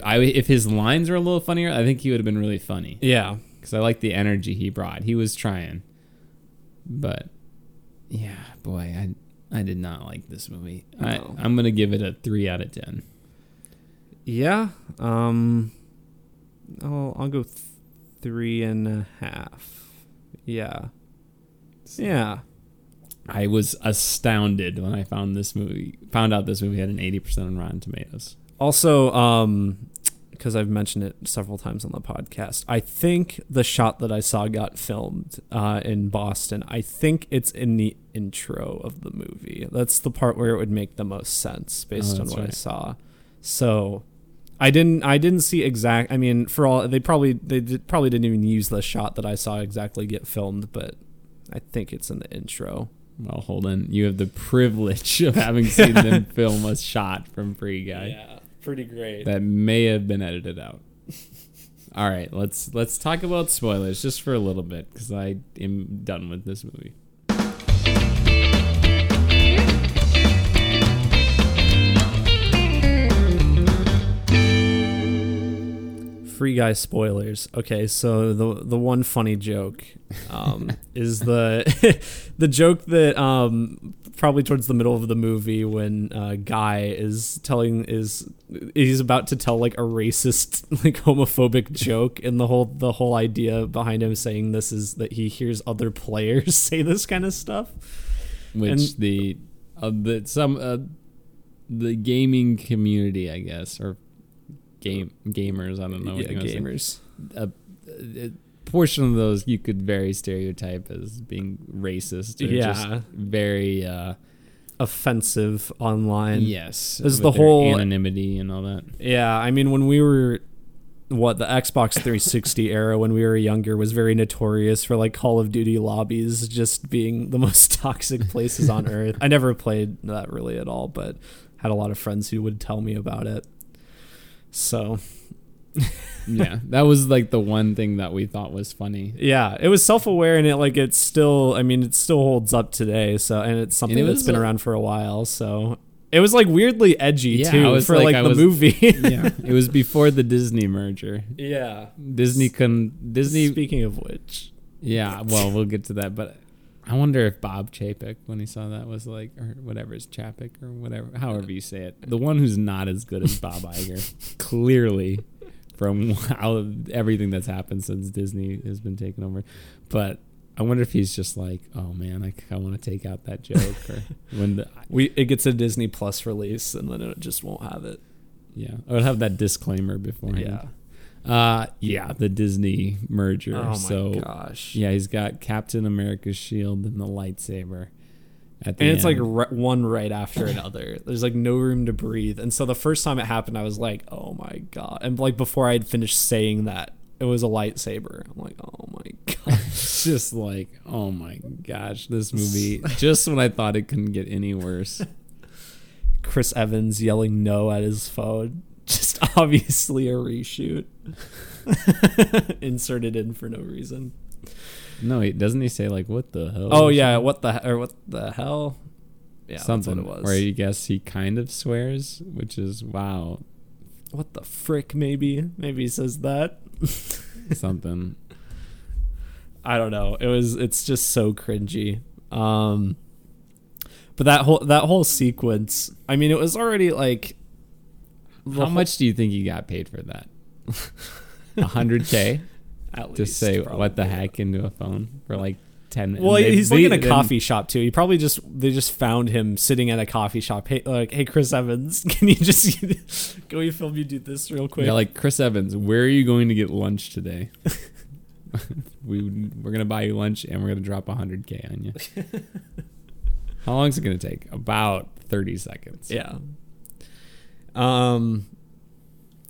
I if his lines were a little funnier, I think he would have been really funny. Yeah, because I like the energy he brought. He was trying, but yeah, boy, I I did not like this movie. I I'm gonna give it a three out of ten. yeah. Um, I'll I'll go th- three and a half. Yeah, yeah. I was astounded when I found this movie. Found out this movie had an eighty percent on Rotten Tomatoes. Also, um, because I've mentioned it several times on the podcast, I think the shot that I saw got filmed uh, in Boston. I think it's in the intro of the movie. That's the part where it would make the most sense based Oh, on what I saw. So. I didn't. I didn't see exact. I mean, for all they probably they did, probably didn't even use the shot that I saw exactly get filmed, but I think it's in the intro. Well, Holden, you have the privilege of having seen them film a shot from Free Guy Yeah, pretty great. that may have been edited out. All right, let's let's talk about spoilers just for a little bit because I am done with this movie. Free Guy spoilers. Okay, so the the one funny joke um, is the the joke that um, probably towards the middle of the movie when uh, Guy is telling is he's about to tell like a racist like homophobic joke, and the whole the whole idea behind him saying this is that he hears other players say this kind of stuff. which And- the uh, the some uh, the gaming community, I guess, or game gamers. I don't know. what yeah, you gamers. A, a portion of those you could very stereotype as being racist. Or Yeah. just very. Uh, Offensive online. yes, There's the whole- anonymity and all that. Yeah, I mean, when we were what the Xbox 360 era, when we were younger, was very notorious for like Call of Duty lobbies just being the most toxic places on earth. I never played that really at all, but had a lot of friends who would tell me about it. So yeah, that was like the one thing that we thought was funny. yeah, it was self aware and it like it's still. I mean, it still holds up today. So and it's something it that's been around for a while. So. It was like weirdly edgy Yeah, too for like- like, the was- movie. yeah, it was before the Disney merger. yeah. Disney couldn't. Disney. Speaking of which, Yeah, well, we'll get to that, but I wonder if Bob Chapek, when he saw that, was like, or whatever is Chapek or whatever, however you say it, the one who's not as good as Bob Iger, clearly, from how everything that's happened since Disney has been taken over, but. I wonder if he's just like, oh man, I, I want to take out that joke, or when the we it gets a Disney Plus release and then it just won't have it. yeah, I would have that disclaimer beforehand. Uh, yeah, the Disney merger. Oh my so gosh. yeah, he's got Captain America's shield and the lightsaber. At the And it's like end. ri- one right after another. There's like no room to breathe. And so the first time it happened, I was like, "Oh my god!" And like before I had finished saying that, it was a lightsaber. I'm like, "Oh my god!" it's just like, oh my gosh, this movie. just when I thought it couldn't get any worse. Chris Evans yelling no at his phone. Just obviously a reshoot. Inserted in for no reason. No, he doesn't. He say like, what the hell? Oh yeah, what the or what the hell? Yeah, something. that's what it was. Where you guess he kind of swears, which is wow, what the frick? Maybe, maybe he says that. something. I don't know. It was. It's just so cringy. Um, but that whole that whole sequence. I mean, it was already like. How whole- much do you think he got paid for that? A hundred k At to least, say what the heck into a phone for like ten. Well, they- he's they- like in a coffee shop too. He probably just they just found him sitting at a coffee shop. Hey, like, hey, Chris Evans, can you just go you film you do this real quick? Yeah, like Chris Evans, where are you going to get lunch today? we we're gonna buy you lunch and we're gonna drop hundred k on you. How long is it gonna take? About thirty seconds. Yeah. Um,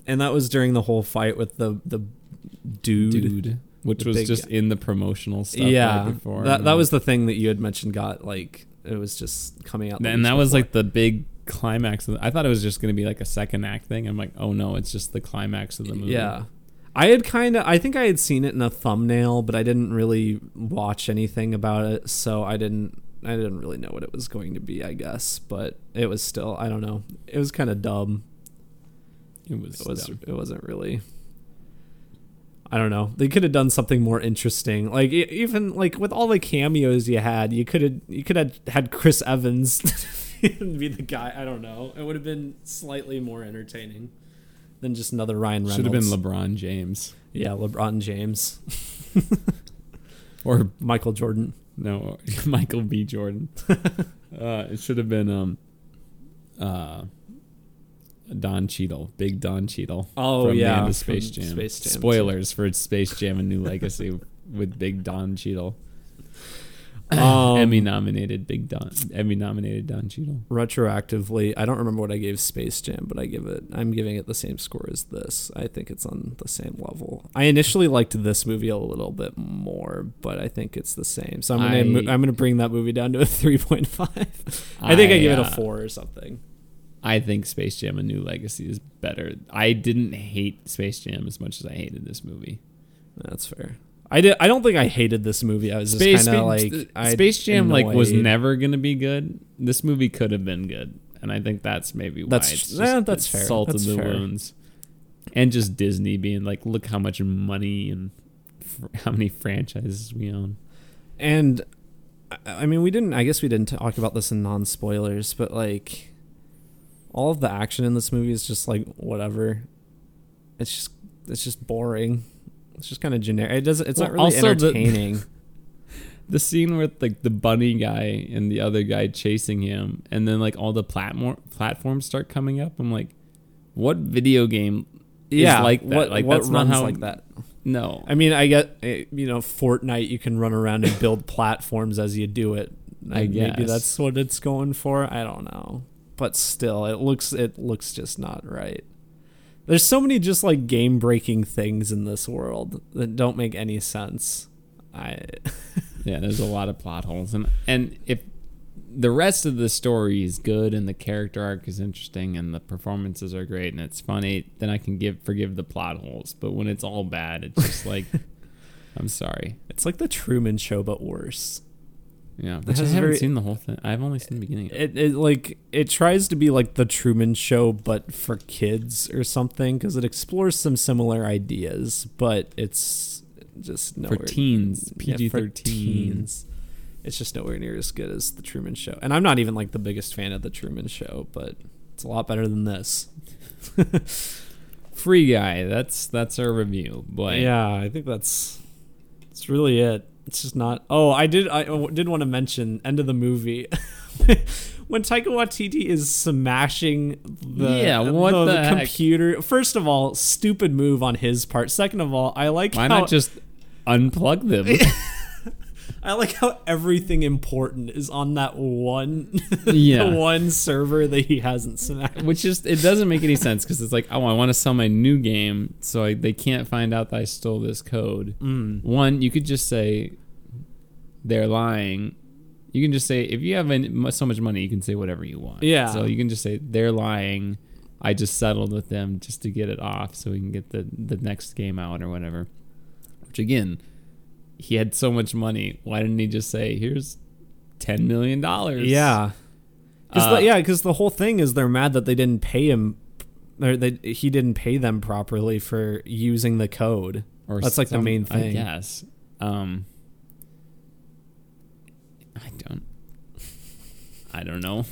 and that was during the whole fight with the the dude. dude, which The was big just in the promotional stuff. yeah, right before that that was the thing that you had mentioned. Got like it was just coming out, and that was before. like the big climax. Of the, I thought it was just gonna be like a second act thing. I'm like, oh no, it's just the climax of the movie. Yeah. I had kind of I think I had seen it in a thumbnail, but I didn't really watch anything about it, so I didn't I didn't really know what it was going to be, I guess, but it was still I don't know. It was kind of dumb. it was. It was dumb. it wasn't really I don't know. They could have done something more interesting. Like even like with all the cameos you had, you could have you could have had Chris Evans be the guy. I don't know. It would have been slightly more entertaining than just another Ryan Reynolds. Should have been LeBron James Yeah, LeBron James, or Michael Jordan. No, Michael B. Jordan. uh, it should have been um, uh, Don Cheadle, Big Don Cheadle. Oh, yeah, end of from Space Jam. Space Jam, Spoilers for Space Jam: A New Legacy with Big Don Cheadle. Um, Emmy nominated Big Don. Emmy nominated Don Cheadle. retroactively, I don't remember what I gave Space Jam, but I give it. I'm giving it the same score as this. I think it's on the same level. I initially liked this movie a little bit more, but I think it's the same. So I'm gonna I- mo- I'm gonna bring that movie down to a 3.5. I think I, give it a uh, four or something. I think Space Jam: A New Legacy is better. I didn't hate Space Jam as much as I hated this movie. That's fair. I did. I don't think I hated this movie. I was just kind of like I Space Jam like was never gonna be good. This movie could have been good, and I think that's maybe why That's- it's yeah, just eh, that's it's fair. Salt That's in the fair. wounds, and just Disney being like, look how much money and fr- how many franchises we own. And I- I mean, we didn't. I guess we didn't talk about this in non spoilers, but like, all of the action in this movie is just like whatever. It's just it's just boring. It's just kind of generic. It doesn't. It's not Well, really also the- entertaining. The scene with like the bunny guy and the other guy chasing him, and then like all the platform platforms start coming up. I'm like, what video game yeah, like that. What, like what that's not runs how like that? No, I mean, I get eh, you know Fortnite. You can run around and build platforms as you do it. I And maybe guess. that's what it's going for. I don't know, but still, it looks it looks just not right. There's so many just like game breaking things in this world that don't make any sense. I yeah, there's a lot of plot holes, and and if the rest of the story is good and the character arc is interesting and the performances are great and it's funny, then I can give forgive the plot holes. But when it's all bad, it's just like, I'm sorry. it's like the Truman Show but worse. Yeah, which I haven't very- seen the whole thing. I've only seen the beginning. It. It, like it tries to be like the Truman Show but for kids or something because it explores some similar ideas, but it's just For teens, PG thirteen. It's just nowhere near as good as the Truman Show, and I'm not even like the biggest fan of the Truman Show, but it's a lot better than this. Free guy. That's that's our review. Boy. Yeah, I think that's that's really it. It's just not. Oh, I did. I oh, did want to mention end of the movie when Taika Waititi is smashing the Yeah, what the heck? computer. First of all, stupid move on his part. Second of all, I like Why how not just unplug them? I like how everything important is on that one Yeah. one server that he hasn't smashed. Which just it doesn't make any sense because it's like, oh, I want to sell my new game, so I, they can't find out that I stole this code. Mm. One, you could just say they're lying. You can just say if you have any, so much money, you can say whatever you want. Yeah. So you can just say they're lying. I just settled with them just to get it off, so we can get the the next game out or whatever. Which again, he had so much money. Why didn't he just say, "Here's ten million dollars"? Yeah, because Uh, yeah, because the whole thing is they're mad that they didn't pay him, or that he didn't pay them properly for using the code. Or That's like the some- main I thing. guess. Um, I don't. I don't know.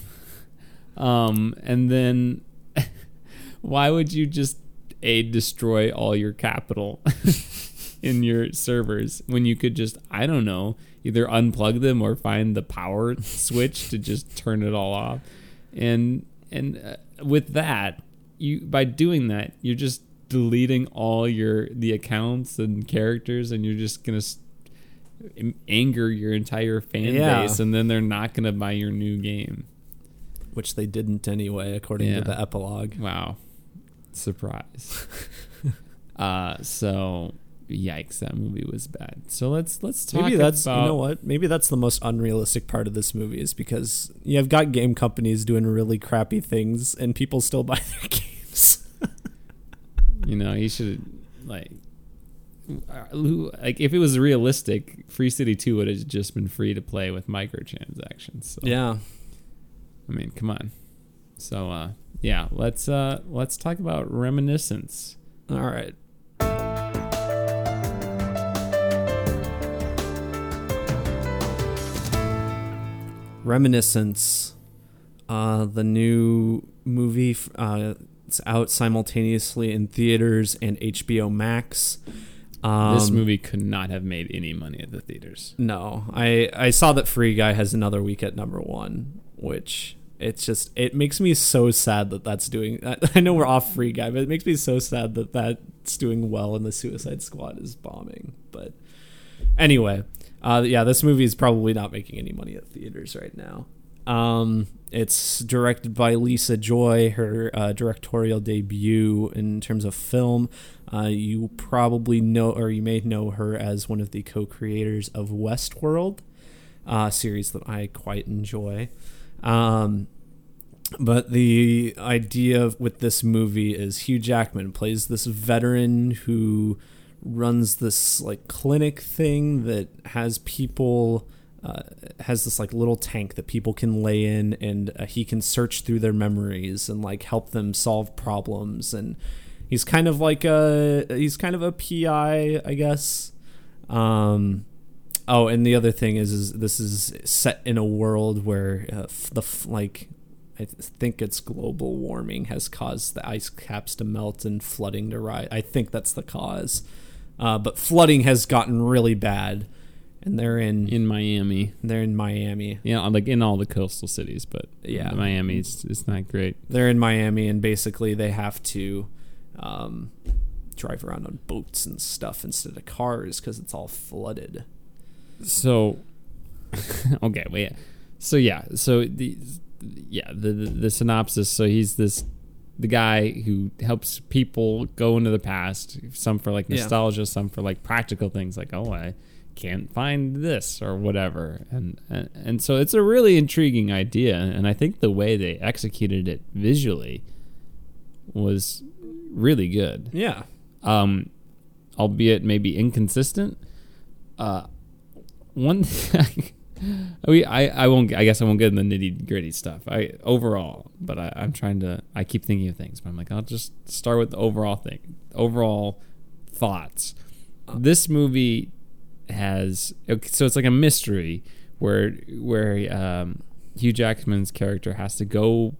Um, and then, why would you just a destroy all your capital in your servers when you could just I don't know either unplug them or find the power switch to just turn it all off, and and uh, with that you by doing that you're just deleting all your the accounts and characters and you're just gonna s- am- anger your entire fan Yeah. base and then they're not gonna buy your new game which they didn't anyway, according Yeah. to the epilogue. wow surprise uh so yikes that movie was bad so let's let's talk Maybe that's about you know what? Maybe that's the most unrealistic part of this movie is because you've got game companies doing really crappy things and people still buy their games. you know you should like uh, like if it was realistic free city 2 would have just been free to play with microtransactions so yeah. I mean, come on. So uh yeah, let's uh let's talk about reminiscence. All right. Reminiscence, uh, the new movie. Uh, it's out simultaneously in theaters and HBO Max. Um, this movie could not have made any money at the theaters. No, I I saw that Free Guy has another week at number one, which it's just it makes me so sad that that's doing. I, I know we're off Free Guy, but it makes me so sad that that's doing well and the Suicide Squad is bombing. But anyway, uh, yeah, this movie is probably not making any money at theaters right now. Um, it's directed by Lisa Joy, her uh, directorial debut in terms of film. Uh, you probably know, or you may know her as one of the co-creators of Westworld, uh, series that I quite enjoy. Um, but the idea with this movie is Hugh Jackman plays this veteran who runs this like clinic thing that has people uh, has this like little tank that people can lay in and uh, he can search through their memories and like help them solve problems and he's kind of like a he's kind of a PI I guess um oh and the other thing is is this is set in a world where uh, the like I th- think it's global warming has caused the ice caps to melt and flooding to rise. I think that's the cause. Uh, but flooding has gotten really bad, and they're in In Miami. they're in Miami. Yeah, like in all the coastal cities, but Yeah. Miami is it's not great. They're in Miami, and basically they have to um, drive around on boats and stuff instead of cars because it's all flooded. So, okay, wait. So yeah, so the yeah the, the the synopsis. So he's this the guy who helps people go into the past. Some for like Yeah. nostalgia, some for like practical things, like oh I can't find this or whatever. And, and and so it's a really intriguing idea, and I think the way they executed it visually was really good Yeah. um, albeit maybe inconsistent. Uh, one, we I I won't I guess I won't get in the nitty gritty stuff. I overall, but I, I'm trying to. I keep thinking of things, but I'm like I'll just start with the overall thing. Overall thoughts. This movie has so it's like a mystery where where um, Hugh Jackman's character has to go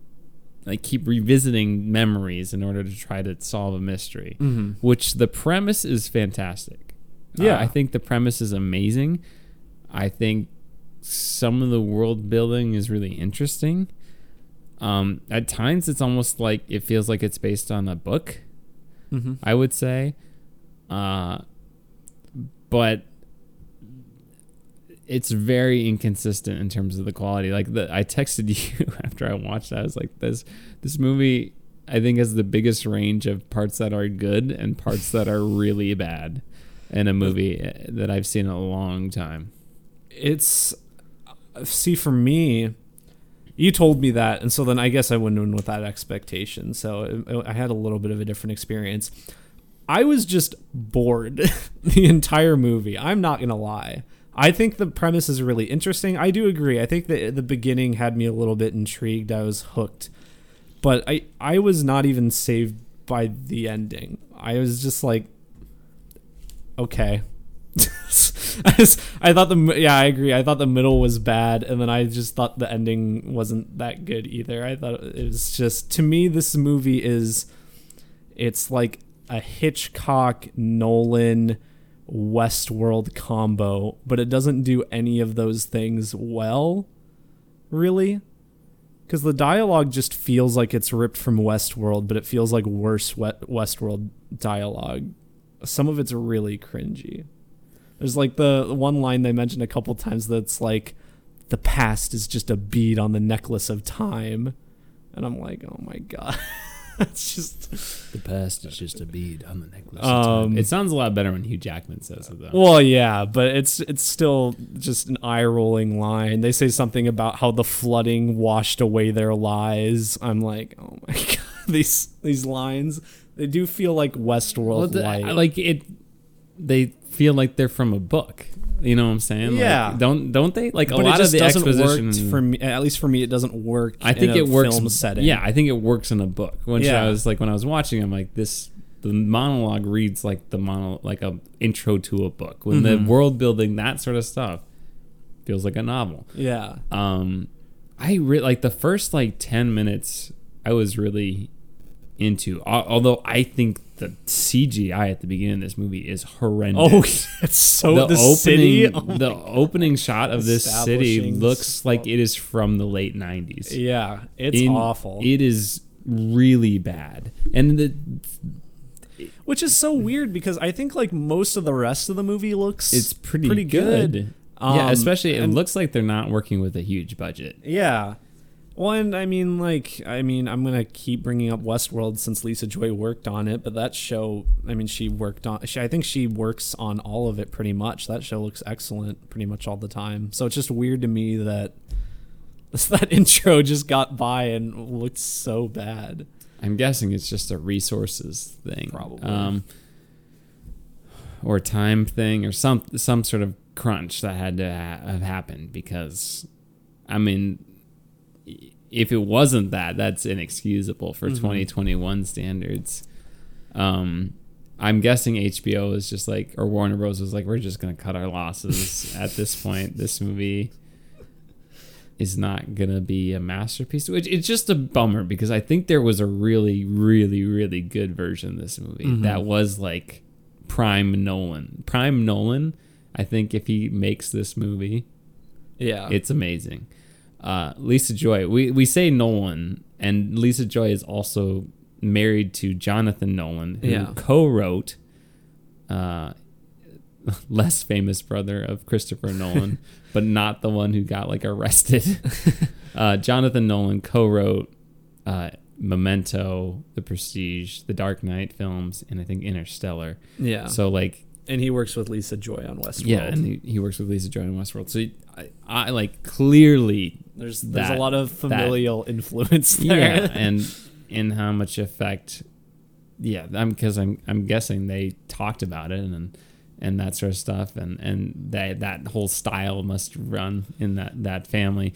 like keep revisiting memories in order to try to solve a mystery Mm-hmm. which the premise is fantastic. Yeah. Uh, I think the premise is amazing. I think some of the world building is really interesting. Um, at times, it's almost like it feels like it's based on a book. Mm-hmm. I would say, uh, but it's very inconsistent in terms of the quality. Like the, I texted you after I watched that. I was like, this this movie, I think, has the biggest range of parts that are good and parts that are really bad in a movie uh, that I've seen in a long time. It's see for me. You told me that, and so then I guess I went in with that expectation. So I had a little bit of a different experience. I was just bored the entire movie. I'm not gonna lie. I think the premise is really interesting. I do agree. I think that the beginning had me a little bit intrigued. I was hooked, but I I was not even saved by the ending. I was just like, okay. I, just, I thought the yeah I agree. I thought the middle was bad, and then I just thought the ending wasn't that good either. I thought it was just to me this movie is it's like a Hitchcock Nolan Westworld combo, but it doesn't do any of those things well, really. Because the dialogue just feels like it's ripped from Westworld, but it feels like worse Westworld dialogue. Some of it's really cringy. There's like the one line they mentioned a couple times that's like, the past is just a bead on the necklace of time. And I'm like, oh my God. it's just. The past is just a bead on the necklace. Um, it sounds a lot better when Hugh Jackman says it, though. Well, yeah, but it's it's still just an eye rolling line. They say something about how the flooding washed away their lies. I'm like, oh my god, these these lines they do feel like Westworld Well, the- like it, they feel like they're from a book. You know what I'm saying? Like, Yeah. don't don't they? Like a but lot it just of the exposition for me. At least for me, it doesn't work. I think in a it works. Film setting. Yeah, I think it works in a book. Which Yeah. I was like, when I was watching, I'm like, this. The monologue reads like the mono, like a intro to a book. When Mhm. the world building, that sort of stuff, feels like a novel. yeah, Um, I re- like the first like ten minutes. I was really into. Although I think the CGI at the beginning of this movie is horrendous. Oh, it's so the, opening, city. Oh the opening shot of this city looks like it is from the late '90s. yeah, it's In- awful. It is really bad, and the Which is so weird because I think like most of the rest of the movie looks it's pretty pretty good. good. yeah, Um, especially it and- looks like they're not working with a huge budget. Yeah. Well, and I mean, like, I mean, I'm gonna keep bringing up Westworld since Lisa Joy worked on it, but that show, I mean, she worked on. She, I think she works on all of it pretty much. That show looks excellent pretty much all the time. So it's just weird to me that that intro just got by and looked so bad. I'm guessing it's just a resources thing, Probably. um, or time thing, or some some sort of crunch that had to ha- have happened. Because, I mean, if it wasn't that, that's inexcusable for Mhm. 2021 standards. Um, I'm guessing HBO is just like, or Warner Bros. was like, we're just gonna cut our losses at this point. This movie is not gonna be a masterpiece. Which it's just a bummer because I think there was a really, really, really good version of this movie Mhm. that was like prime Nolan. Prime Nolan. I think if he makes this movie, Yeah. it's amazing. Uh, Lisa Joy. We we say Nolan, and Lisa Joy is also married to Jonathan Nolan, who Yeah. co-wrote uh, less famous brother of Christopher Nolan, but not the one who got like arrested. uh, Jonathan Nolan co-wrote uh, Memento, The Prestige, The Dark Knight films, and I think Interstellar. Yeah. So like and he works with Lisa Joy on Westworld. yeah, and he, he works with Lisa Joy in Westworld. So I, I like clearly there's there's a lot of familial influence there. yeah, and and how much effect. Yeah, I'm because I'm I'm guessing they talked about it and and that sort of stuff, and and that that whole style must run in that that family.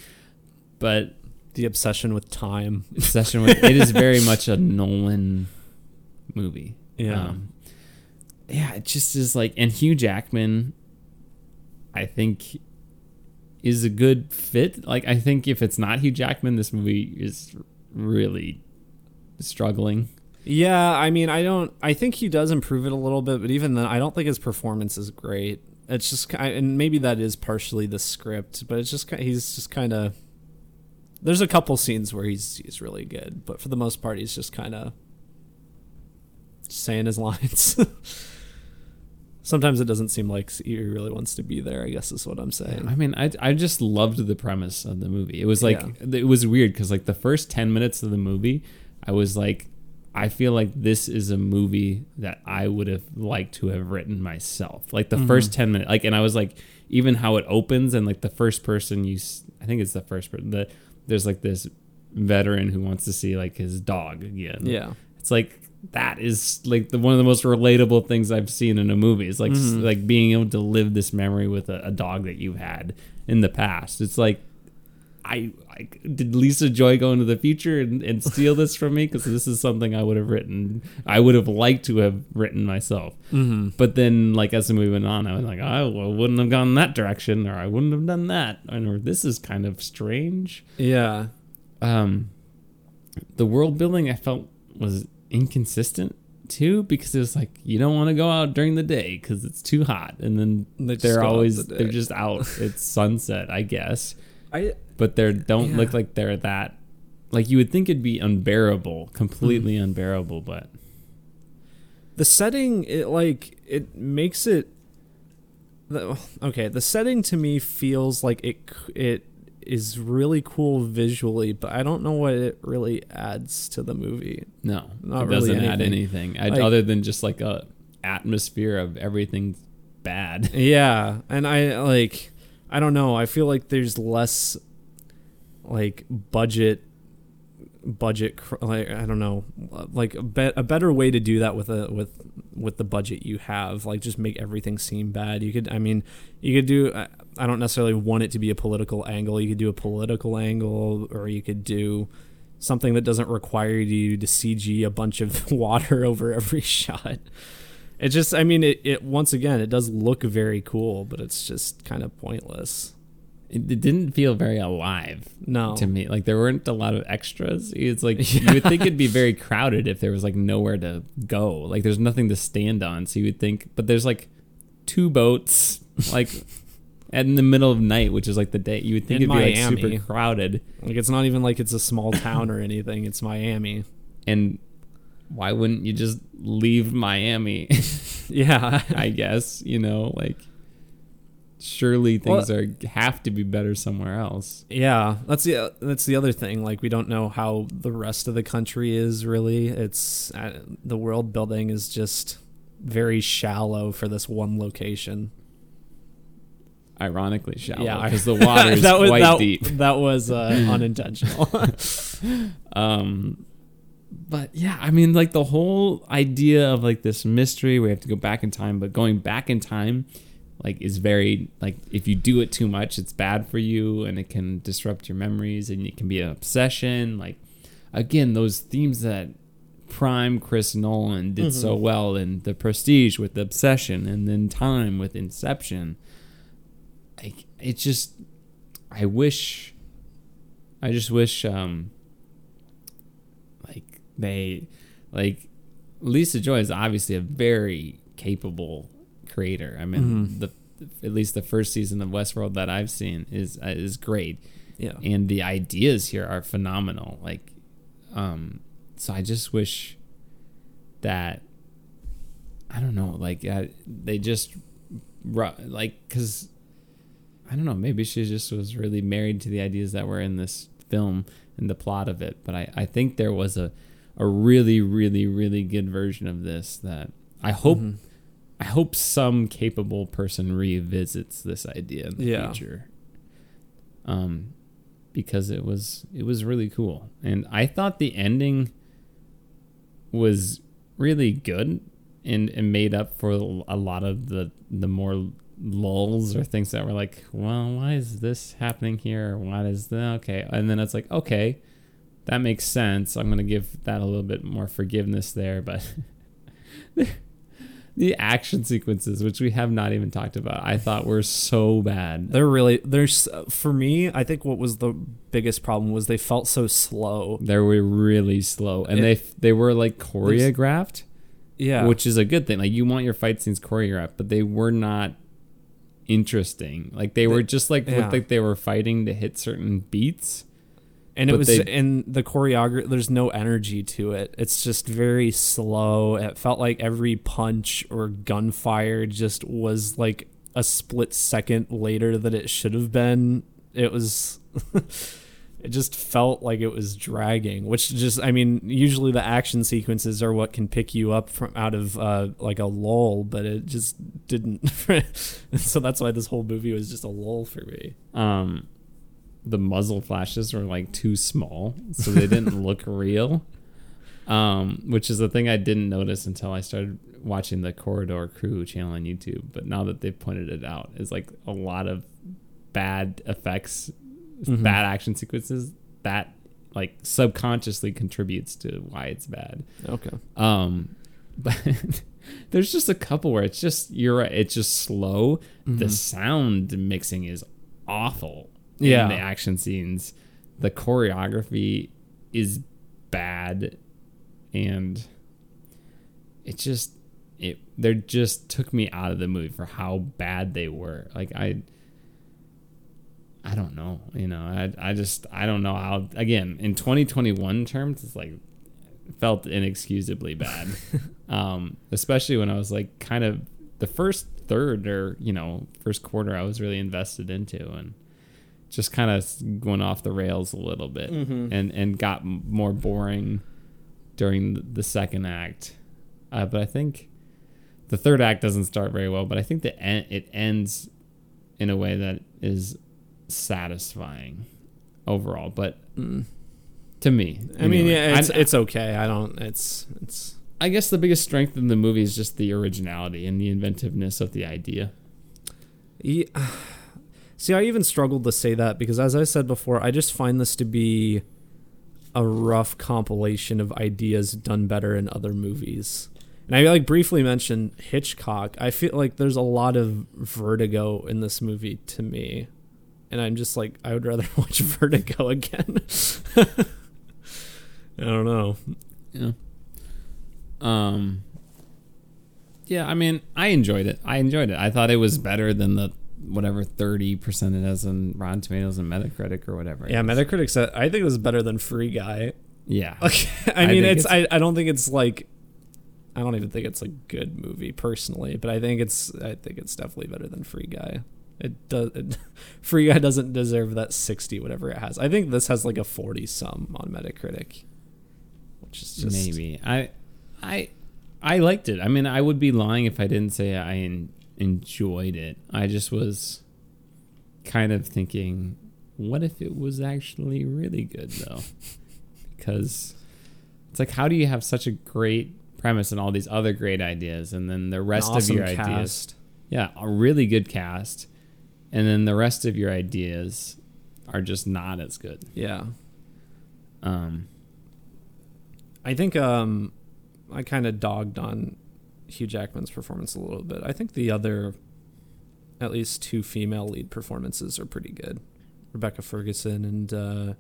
But the obsession with time. obsession with it is very much a Nolan movie. Yeah. Um, yeah, it just is like, and Hugh Jackman, I think, is a good fit. Like, I think if it's not Hugh Jackman, this movie is really struggling. Yeah, I mean, I don't. I think he does improve it a little bit, but even then, I don't think his performance is great. It's just, and maybe that is partially the script, but it's just he's just kind of. There's a couple scenes where he's he's really good, but for the most part, he's just kind of saying his lines. Sometimes it doesn't seem like he really wants to be there. I guess is what I'm saying. I mean, I I just loved the premise of the movie. It was like Yeah. it was weird because like the first ten minutes of the movie, I was like, I feel like this is a movie that I would have liked to have written myself. Like the first mm-hmm. ten minutes, like, and I was like, even how it opens and like the first person you, I think it's the first person. that there's like this veteran who wants to see like his dog again. Yeah. it's like that is like the one of the most relatable things I've seen in a movie. It's like Mm-hmm. like being able to live this memory with a, a dog that you've had in the past. It's like I, I did Lisa Joy go into the future and, and steal this from me because this is something I would have written. I would have liked to have written myself. Mm-hmm. But then, like as the movie went on, I was like, I well, wouldn't have gone that direction, or I wouldn't have done that, and or this is kind of strange Yeah. um, the world building I felt was inconsistent too because it was like you don't want to go out during the day because it's too hot, and then they they're always the they're just out. it's sunset, I guess, I but they don't Yeah. look like they're that. Like you would think it'd be unbearable, completely Mm-hmm. unbearable, but the setting it like it makes it the, okay the setting to me feels like it it is really cool visually but i don't know what it really adds to the movie no, Not it really doesn't add anything. anything I, Like- other than just like a atmosphere of everything bad. yeah and i like i don't know i feel like there's less like budget budget like i don't know like a, be- a better way to do that with a with with the budget you have like just make everything seem bad. You could i mean you could do I- don't necessarily want it to be a political angle. You could do a political angle or you could do something that doesn't require you to cg a bunch of water over every shot. It just i mean it, it once again it does look very cool but it's just kind of pointless It, it didn't feel very alive. no to me. Like there weren't a lot of extras. It's like you would think it'd be very crowded if there was like nowhere to go. Like there's nothing to stand on. So you would think, but there's like two boats, like in the middle of night, which is like the day. You would think In it'd be like super crowded. like it's not even like it's a small town or anything it's miami And why wouldn't you just leave Miami? yeah I guess you know, like surely things are have to be better somewhere else. Yeah, that's the that's the other thing. Like we don't know how the rest of the country is really. It's uh, the world building is just very shallow for this one location. Ironically shallow Yeah, because the water is was quite that, deep. That was uh, unintentional. Um, but yeah, I mean, like the whole idea of like this mystery, we have to go back in time, but going back in time, like, is very like if you do it too much, it's bad for you, and it can disrupt your memories, and it can be an obsession. Like, again, those themes that prime Chris Nolan did so well in The Prestige with the obsession, and then Time with Inception. Like, it just, I wish, I just wish, um like they like Lisa Joy is obviously a very capable creator. I mean, the at least the first season of Westworld that I've seen is uh, is great, yeah, and the ideas here are phenomenal. Like, um, so I just wish that I don't know, like uh, they just like because I don't know, maybe she just was really married to the ideas that were in this film and the plot of it. But I I think there was a a really really really good version of this that I hope. Mhm. I hope some capable person revisits this idea in the Yeah. future. Um, because it was it was really cool, and I thought the ending was really good and, and made up for a lot of the the more lulls or things that were like, well, why is this happening here? Why is that okay? And then it's like, okay, that makes sense. I'm gonna give that a little bit more forgiveness there, but the action sequences, which we have not even talked about, I thought were so bad. They're really there's for me. I think what was the biggest problem was they felt so slow. They were really slow, and It- they they were like choreographed, Yeah, which is a good thing. Like you want your fight scenes choreographed, but they were not interesting. Like they were just like yeah. looked like they were fighting to hit certain beats. And it but was they- in the choreography. There's no energy to it. It's just very slow. It felt like every punch or gunfire just was like a split second later than it should have been. It was. it just felt like it was dragging which just i mean usually the action sequences are what can pick you up from out of uh, like a lull but it just didn't so that's why this whole movie was just a lull for me Um, the muzzle flashes were like too small, so they didn't look real. Um, which is the thing I didn't notice until I started watching the Corridor Crew channel on YouTube. But now that they've pointed it out, is like a lot of bad effects, Mhm. bad action sequences that like subconsciously contributes to why it's bad. okay Um, but there's just a couple where it's just you're right, it's just slow. The Mhm. sound mixing is awful. Yeah. in the action scenes, the choreography is bad, and it just it they just took me out of the movie for how bad they were. Like I. I don't know, you know. I I just I don't know how. Again, in 2021 terms, it's like felt inexcusably bad. um, especially when I was like kind of the first third or you know first quarter I was really invested into and just kind of going off the rails a little bit Mhm. and and got more boring during the- second act. Uh, but I think the third act doesn't start very well. But I think the en- it ends in a way that is satisfying overall. But Mm. to me, I mean, yeah, it's I- it's okay. I don't. It's it's. I guess the biggest strength in the movie is just the originality and the inventiveness of the idea. Yeah. See, I even struggled to say that because, as I said before, I just find this to be a rough compilation of ideas done better in other movies. And I like briefly mentioned Hitchcock. I feel like there's a lot of vertigo in this movie to me. And I'm just like, I would rather watch Vertigo again. I don't know. Yeah. Um. Yeah, I mean, I enjoyed it. I enjoyed it. I thought it was better than the whatever thirty percent it has on Rotten Tomatoes and Metacritic or whatever. Yeah. Metacritic said I think it was better than Free Guy. Yeah. Okay, I I mean, think it's, it's- I, I don't think it's like I don't even think it's a good movie personally, but I think it's I think it's definitely better than Free Guy. It does it, Free Guy doesn't deserve that 60 whatever it has. I think this has like a 40 some on Metacritic. Which is just Maybe I, I, I liked it. I mean, I would be lying if I didn't say I enjoyed it. I just was kind of thinking, what if it was actually really good though? because it's like, how do you have such a great premise and all these other great ideas, and then the rest awesome of your ideas, cast. yeah, a really good cast, and then the rest of your ideas are just not as good. Yeah. Um, I think um I kind of dogged on Hugh Jackman's performance a little bit. I think the other at least two female lead performances are pretty good. Rebecca Ferguson and uh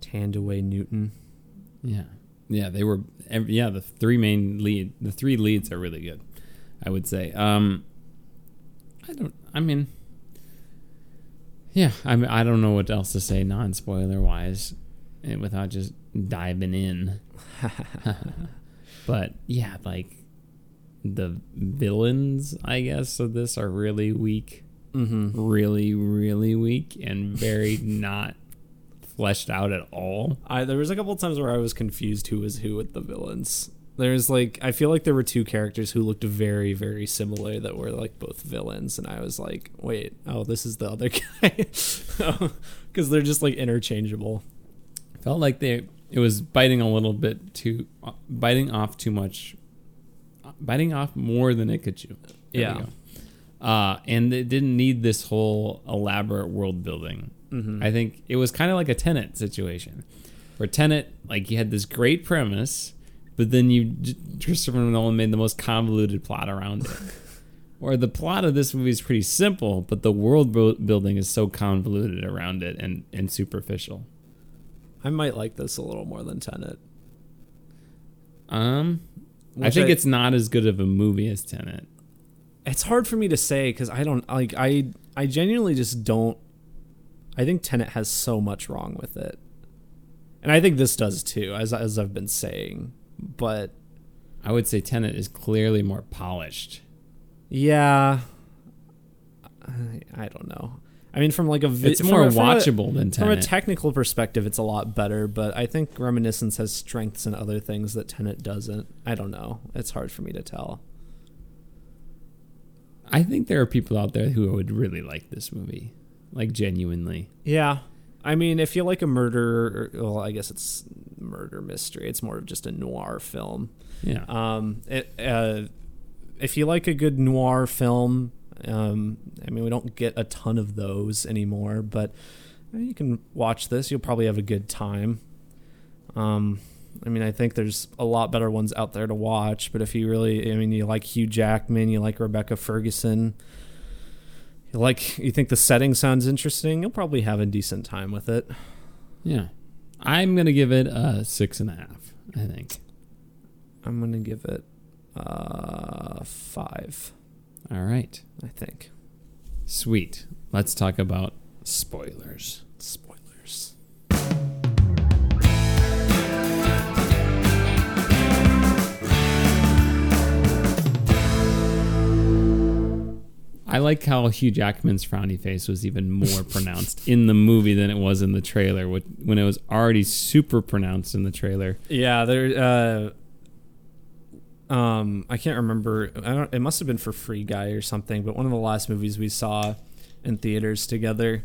Thandiwe Newton. Yeah, yeah, they were. Yeah, the three main lead, the three leads are really good. I would say. Um, I don't. I mean, yeah. I mean, I don't know what else to say non spoiler wise, without just diving in. but yeah, like the villains, I guess, of this are really weak. Mm-hmm. Really, really weak and very not fleshed out at all. I there was a couple of times where I was confused who was who with the villains. There's like I feel like there were two characters who looked very very similar that were like both villains, and I was like, wait, oh, this is the other guy, because they're just like interchangeable. Felt like they it was biting a little bit too, uh, biting off too much, biting off more than it could chew. There Yeah. Uh, and it didn't need this whole elaborate world building. Mm-hmm. I think it was kind of like a Tenet situation, where Tenet like you had this great premise, but then you Christopher Nolan made the most convoluted plot around it. or the plot of this movie is pretty simple, but the world building is so convoluted around it and and superficial. I might like this a little more than Tenet. Um, I think I- it's not as good of a movie as Tenet. It's hard for me to say because I don't like I I genuinely just don't. I think Tenet has so much wrong with it, and I think this does too, as as I've been saying. But I would say Tenet is clearly more polished. yeah, I, I don't know. I mean, from like a vi- It's more from a- watchable than From a technical perspective, it's a lot better, but I think Reminiscence has strengths in other things that Tenet doesn't. I don't know. It's hard for me to tell. I think there are people out there who would really like this movie, like genuinely. Yeah. I mean, if you like a murder, well, I guess it's murder mystery. It's more of just a noir film. Yeah. Um, it, uh, if you like a good noir film, um, I mean, we don't get a ton of those anymore, but you can watch this. You'll probably have a good time. Um, I mean, I think there's a lot better ones out there to watch, but if you really, I mean, you like Hugh Jackman, you like Rebecca Ferguson, you like, you think the setting sounds interesting, you'll probably have a decent time with it. yeah. I'm gonna give it a six and a half. I think. I'm gonna give it uh five. All right. I think. Sweet. Let's talk about spoilers. Spoilers. I like how Hugh Jackman's frowny face was even more pronounced in the movie than it was in the trailer, when it was already super pronounced in the trailer. Yeah, there. Uh, um, I can't remember. I don't. It must have been for Free Guy or something. But one of the last movies we saw in theaters together.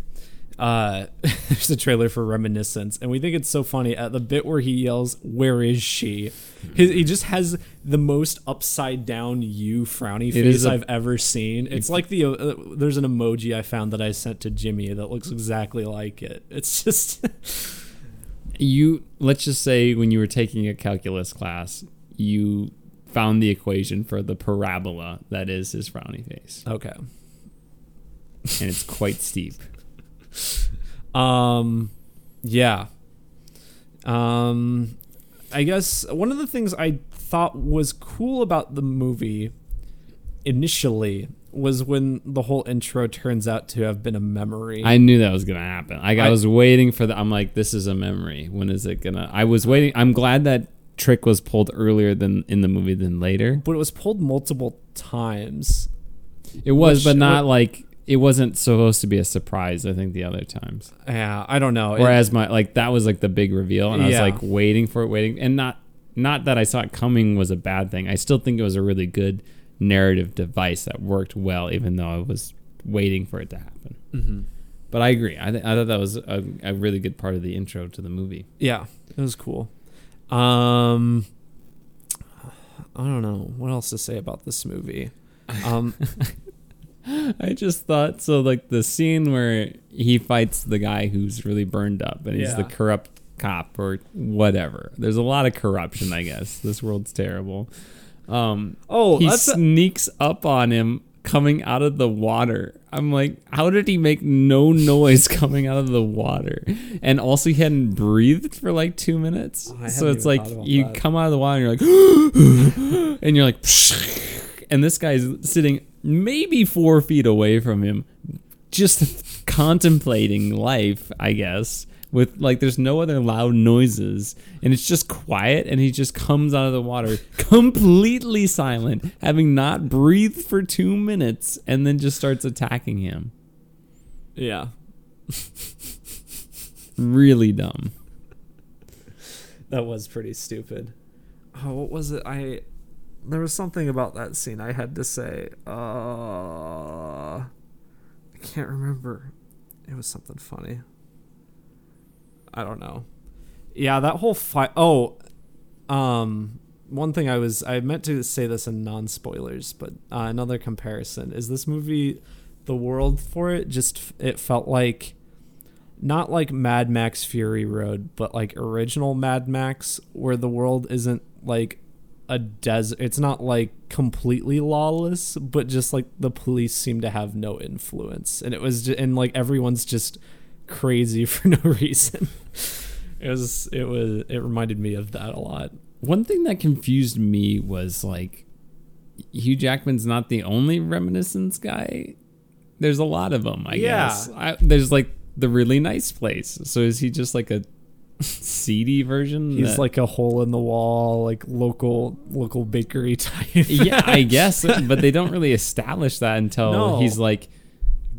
Uh, there's a trailer for Reminiscence, and we think it's so funny at the bit where he yells, "Where is she?" His, he just has the most upside down you frowny It face I've ever seen. It's like the uh, there's an emoji I found that I sent to Jimmy that looks exactly like it. It's just You let's just say when you were taking a calculus class, you found the equation for the parabola that is his frowny face, okay. and it's quite steep. Um, yeah. Um, I guess one of the things I thought was cool about the movie initially was when the whole intro turns out to have been a memory. I knew that was gonna happen. Like I, I- was waiting for the. I'm like, this is a memory. When is it gonna? I was waiting. I'm glad that trick was pulled earlier than in the movie than later. but it was pulled multiple times. It was, Which- but not like it wasn't supposed to be a surprise. I think the other times. Yeah, I don't know. It- Whereas my like that was like the big reveal, and I was like waiting for it, waiting, and not not that I saw it coming was a bad thing. I still think it was a really good narrative device that worked well, even though I was waiting for it to happen. Mhm. But I agree. I, th- I thought that was a, a really good part of the intro to the movie. yeah, it was cool. Um, I don't know what else to say about this movie. Um, I just thought so. Like the scene where he fights the guy who's really burned up, and he's the corrupt cop or whatever. There's a lot of corruption. I guess this world's terrible. Um, oh, he sneaks up on him coming out of the water. I'm like, how did he make no noise coming out of the water? And also, he hadn't breathed for like two minutes. Oh, so it's like you that. come out of the water and you're like, and you're like, and this guy's sitting maybe four feet away from him, just contemplating life, I guess, with like there's no other loud noises and it's just quiet and he just comes out of the water completely silent having not breathed for 2 minutes and then just starts attacking him Yeah. really dumb That was pretty stupid. Oh, what was it? I there was something about that scene I had to say. Uh I can't remember. It was something funny. I don't know. Yeah, that whole fight. Oh, um, one thing I was I meant to say this in non spoilers, but uh, another comparison is this movie, the world for it just it felt like not like Mad Max Fury Road, but like original Mad Max, where the world isn't like a desert. It's not like completely lawless, but just like the police seem to have no influence, and it was just, and like everyone's just crazy for no reason. it was it was it reminded me of that a lot. one thing that confused me was like Hugh Jackman's not the only reminiscence guy. There's a lot of them, I Yeah. guess. I, there's like the really nice place. So is he just like a seedy version? He's that- like a hole in the wall, like local local bakery type. yeah, I guess, but they don't really establish that until No. he's like,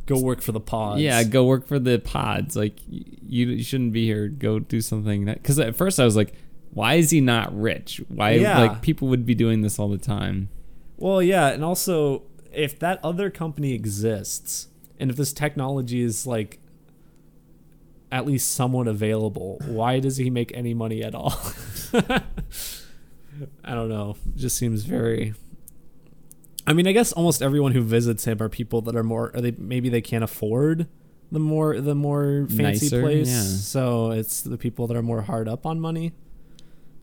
go work for the pods. yeah, go work for the pods. Like you, you shouldn't be here. Go do something. Because at first I was like, why is he not rich? Why Yeah. like people would be doing this all the time? Well, yeah, and also if that other company exists, and if this technology is like at least somewhat available, why does he make any money at all? I don't know. It just seems very. I mean, I guess almost everyone who visits him are people that are more. Are they maybe they can't afford the more the more fancy Nicer, place, yeah. so it's the people that are more hard up on money.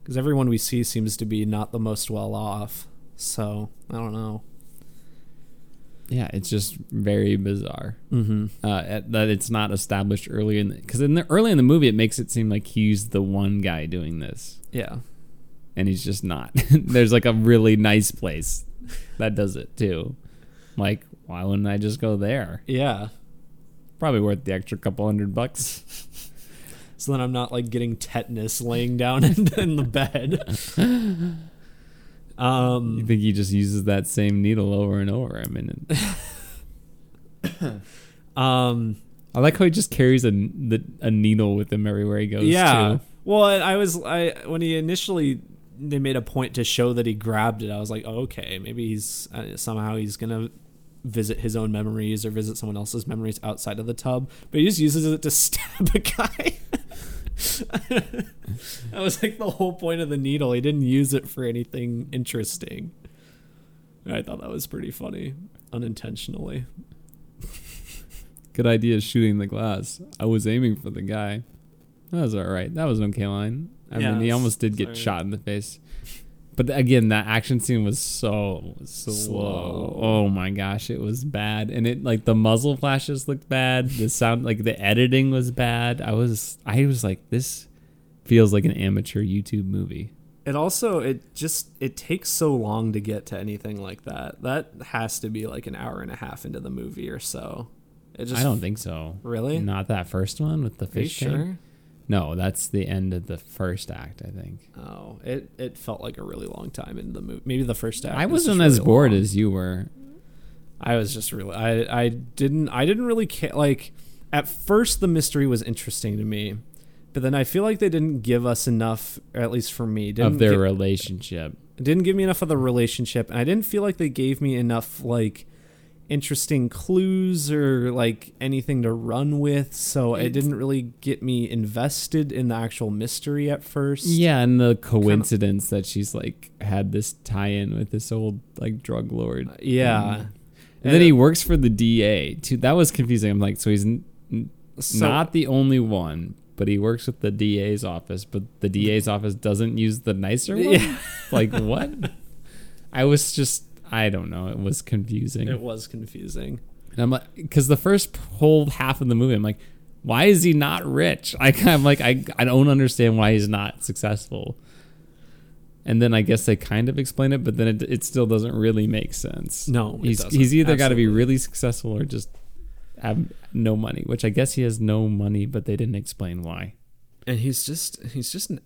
Because everyone we see seems to be not the most well off. So I don't know. Yeah, it's just very bizarre. Mm-hmm. uh, that it's not established early in because in the early in the movie it makes it seem like he's the one guy doing this Yeah. and he's just not there's like a really nice place that does it too like why wouldn't i just go there Yeah. probably worth the extra couple hundred bucks So then I'm not like getting tetanus laying down in, in the bed. you Um. think he just uses that same needle over and over i mean it- Um. i like how he just carries a, the, a needle with him everywhere he goes Yeah. too. Well, I I was I when he initially they made a point to show that he grabbed it. I was like, oh, okay, maybe he's uh, somehow he's gonna visit his own memories or visit someone else's memories outside of the tub. But he just uses it to stab a guy. that was like the whole point of the needle. He didn't use it for anything interesting. I thought that was pretty funny, unintentionally. good idea shooting the glass i was aiming for the guy that was all right that was okay line i Yeah, mean he almost did get right. shot in the face but again that action scene was so slow. Slow. oh my gosh it was bad and it like the muzzle flashes looked bad the sound like the editing was bad i was i was like this feels like an amateur youtube movie It also it just it takes so long to get to anything like that. That has to be like an hour and a half into the movie or so. It just i don't think so really. not that first one with the Are you fish tank? sure? No that's the end of the first act i think Oh, it it felt like a really long time in the movie. Maybe the first act. i was wasn't as really bored long. as you were I was just really I I didn't I didn't really care like at first the mystery was interesting to me. But then I feel like they didn't give us enough, or at least for me, didn't of their relationship didn't give me enough of the relationship, and I didn't feel like they gave me enough like interesting clues or like anything to run with. So it didn't really get me invested in the actual mystery at first. Yeah, and the coincidence that she's like had this tie-in with this old like drug lord. Uh, yeah. Um, and then he works for the DA too. That was confusing. I'm like, so he's n- n- So- not the only one, but he works with the DA's office. But the DA's office doesn't use the nicer one. Yeah. Like what? I was just, I don't know. It was confusing. It was confusing. And I'm like, because the first whole half of the movie, I'm like, why is he not rich? I, I'm like, I, I don't understand why he's not successful. And then I guess they kind of explain it, but then it, it still doesn't really make sense. No, he's he's either got to be really successful or just have no money. Which I guess he has no money, but they didn't explain why. and he's just he's just an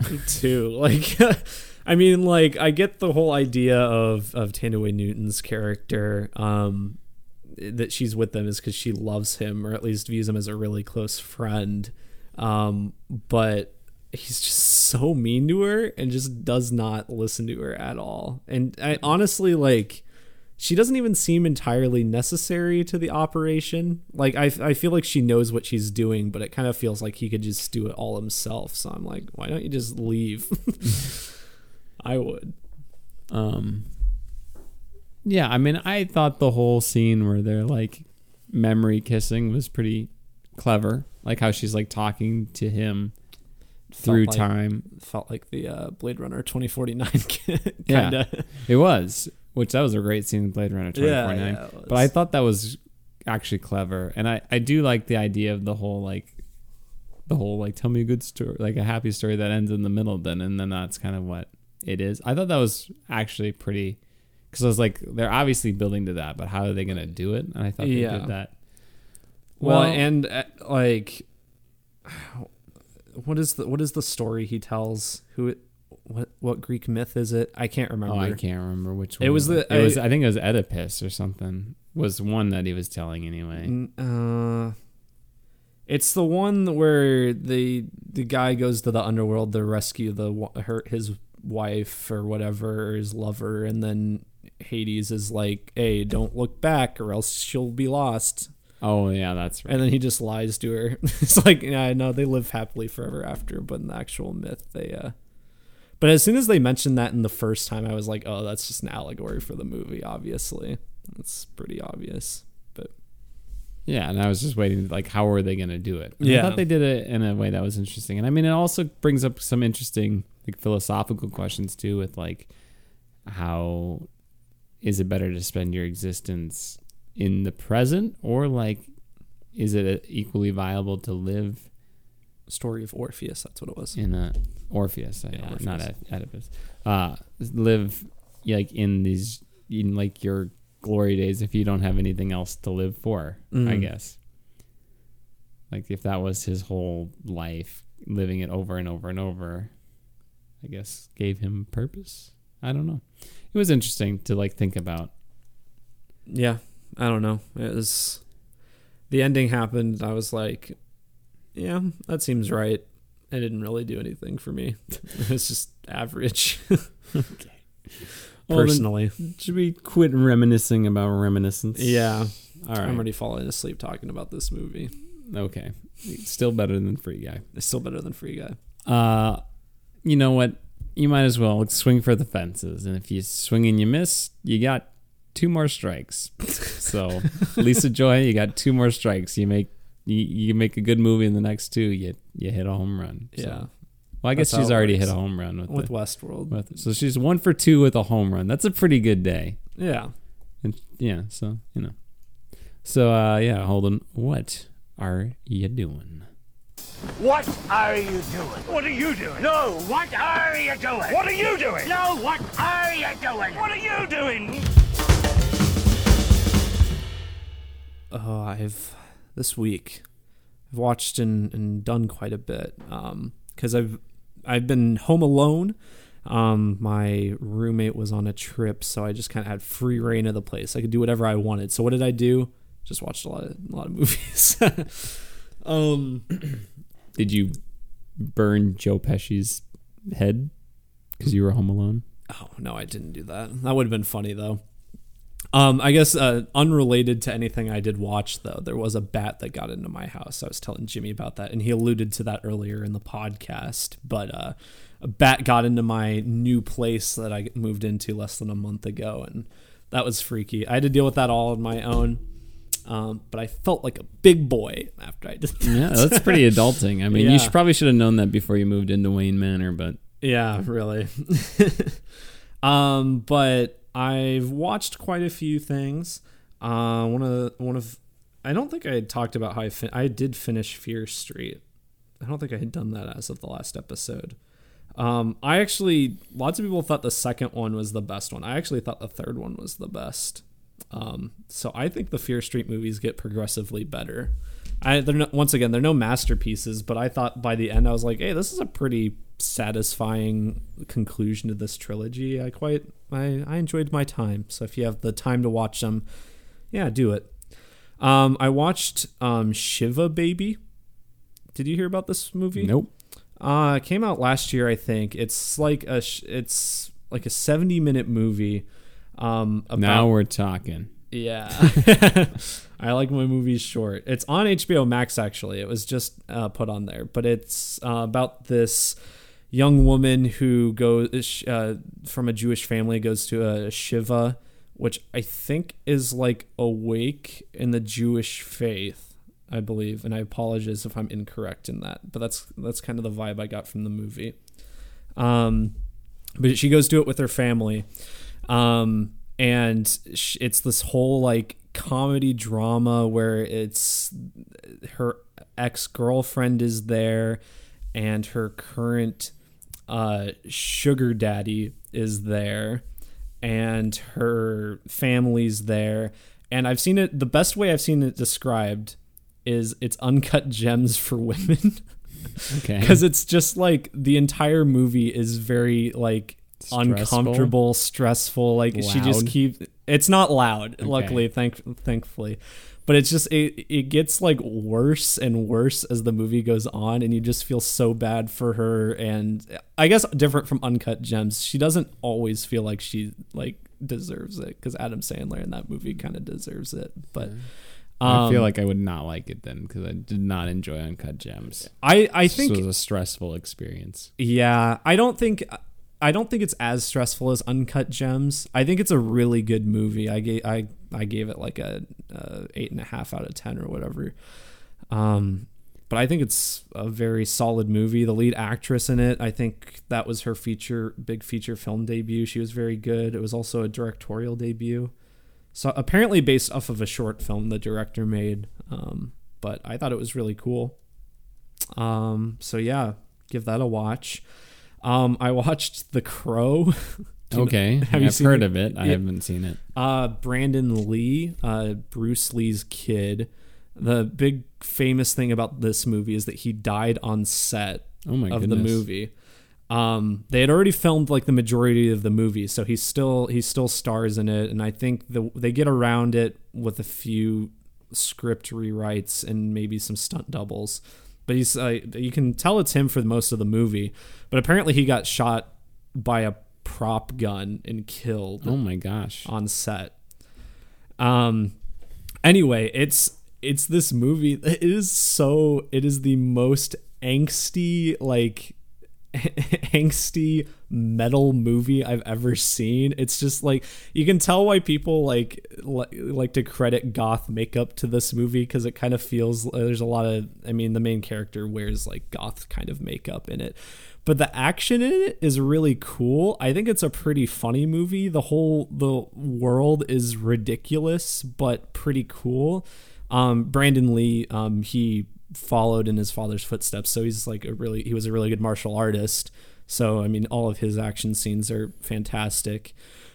too. Like, I mean, like I get the whole idea of of Thandiwe Newton's character. Um, that she's with them is because she loves him or at least views him as a really close friend. Um, but he's just so mean to her and just does not listen to her at all. And I honestly like she doesn't even seem entirely necessary to the operation. Like I, I feel like she knows what she's doing, but it kind of feels like he could just do it all himself. So I'm like, why don't you just leave? I would. Um. Yeah, I mean, I thought the whole scene where they're like memory kissing was pretty clever. Like how she's like talking to him through like- time. Felt like the uh, Blade Runner 2049 kind Yeah. It was, which that was a great scene in Blade Runner 2049. yeah, was. But I thought that was actually clever, and I I do like the idea of the whole like the whole like tell me a good story, like a happy story that ends in the middle, then and then that's kind of what it is. I thought that was actually pretty because I was like they're obviously building to that, but how are they going to do it? And I thought they Yeah. did that. Well, Well- and uh, like, what is the what is the story he tells? Who it, what what Greek myth is it? I can't remember. Oh, I can't remember which one. It was the- it was I- I think it was Oedipus or something. Was one that he was telling anyway. Uh, it's the one where the the guy goes to the underworld to rescue the her his wife or whatever or his lover, and then Hades is like, "Hey, don't look back, or else she'll be lost." Oh yeah, that's right. And then he just lies to her. it's like, yeah, I know they live happily forever after, but in the actual myth, they uh. But as soon as they mentioned that in the first time, I was like, oh, that's just an allegory for the movie. Obviously, it's pretty obvious. Yeah, and I was just waiting, like, how are they going to do it? And I thought they did it in a way that was interesting. And I mean, it also brings up some interesting, like, philosophical questions, too, with, like, how is it better to spend your existence in the present or, like, is it equally viable to live story of Orpheus, that's what it was. in a Orpheus, uh, Yeah, not Orpheus. Oe- Oedipus, uh, live like in these in like your glory days if you don't have anything else to live for. I Mm. guess. Like if that was his whole life, living it over and over and over, I guess gave him purpose. I don't know. It was interesting to like think about. Yeah, I don't know. It was the ending happened. I was like, yeah, that seems right. It didn't really do anything for me. It was just average, Well, personally. should we quit reminiscing about reminiscence? Yeah, All right. I'm already falling asleep talking about this movie. Okay. Still better than Free Guy. It's still better than Free Guy. uh, you know what? You might as well swing for the fences. And if you swing and you miss, you got two more strikes. so, Lisa Joy, you got two more strikes. You make you, you make a good movie in the next two, you you hit a home run. So- Yeah, Well, I guess she's already works. hit a home run with, with the, Westworld. with so she's one for two with a home run. That's a pretty good day. Yeah, And yeah, so you know. So uh yeah, Holden, what are you doing? What are you doing? What are you doing? No, what are you doing? What are you doing? No, what are you doing? What are you doing? oh, I've this week I've watched and, and done quite a bit because I've I've been home alone. Um, my roommate was on a trip, so I just kind of had free reign of the place. I could do whatever I wanted. So what did I do? Just watched a lot of a lot of movies. um, Did you burn Joe Pesci's head because you were home alone? Oh no, I didn't do that. That would have been funny though. Um, I guess uh, unrelated to anything I did watch though, there was a bat that got into my house. I was telling Jimmy about that, and he alluded to that earlier in the podcast. But uh, a bat got into my new place that I moved into less than a month ago, and that was freaky. I had to deal with that all on my own. Um, but I felt like a big boy after I did that. Yeah, that's pretty adulting. I mean, you should, probably should have known that before you moved into Wayne Manor, but Yeah, really. um, but I've watched quite a few things. Uh, one of the, one of I don't think I had talked about how I fin- I did finish Fear Street. I don't think I had done that as of the last episode. Um, I actually lots of people thought the second one was the best one. I actually thought the third one was the best. Um, so I think the Fear Street movies get progressively better. I they're not, once again they're no masterpieces, but I thought by the end I was like, hey, this is a pretty satisfying conclusion to this trilogy. I quite I, I enjoyed my time. So if you have the time to watch them, yeah, do it. Um, I watched um, Shiva Baby. Did you hear about this movie? Nope. Uh, it came out last year, I think. It's like a sh- it's like a 70 minute movie. Um, about, Now we're talking. yeah. I like my movies short. It's on HBO Max actually. It was just uh, put on there, but it's uh, about this young woman who goes uh, from a Jewish family goes to a shiva, which I think is like awake in the Jewish faith, I believe. And I apologize if I'm incorrect in that, but that's that's kind of the vibe I got from the movie. Um, but she goes to it with her family um and it's this whole like comedy drama where it's her ex-girlfriend is there and her current uh sugar daddy is there and her family's there and i've seen it the best way i've seen it described is it's uncut gems for women Okay. because it's just like the entire movie is very like Stressful? uncomfortable, stressful. Like she just Loud? keep. It's not loud, luckily, thank thankfully, but it's just it it gets like worse and worse as the movie goes on, and you just feel so bad for her. And I guess different from Uncut Gems, she doesn't always feel like she like deserves it because Adam Sandler in that movie kind of deserves it, but. I feel um, like I would not like it then because I did not enjoy Uncut Gems. I I This think was a stressful experience. Yeah, I don't think I don't think it's as stressful as Uncut Gems. I think it's a really good movie. I gave I I gave it like a, uh eight and a half out of ten or whatever. Um, but I think it's a very solid movie. The lead actress in it, I think that was her feature big feature film debut. She was very good. It was also a directorial debut. So apparently based off of a short film the director made. Um, but I thought it was really cool. Um, so yeah, give that a watch. Um, I watched The Crow. Do you know- Okay. have you I've heard it? of it. I haven't seen it. Uh, Brandon Lee, uh, Bruce Lee's kid. The big famous thing about this movie is that he died on set Oh my of goodness. the movie. Um, they had already filmed like the majority of the movie, so he still he still stars in it, and I think the they get around it with a few script rewrites and maybe some stunt doubles. But he's uh, you can tell it's him for most of the movie. But apparently he got shot by a prop gun and killed Oh my gosh. on set. Um anyway, it's it's this movie it is so it is the most angsty like angsty metal movie I've ever seen. It's just like you can tell why people like li- like to credit goth makeup to this movie because it kind of feels there's a lot of I mean the main character wears like goth kind of makeup in it. But the action in it is really cool. I think it's a pretty funny movie. The whole the world is ridiculous but pretty cool. Um, Brandon Lee, um, he followed in his father's footsteps, so he's like a really he was a really good martial artist. So I mean, all of his action scenes are fantastic,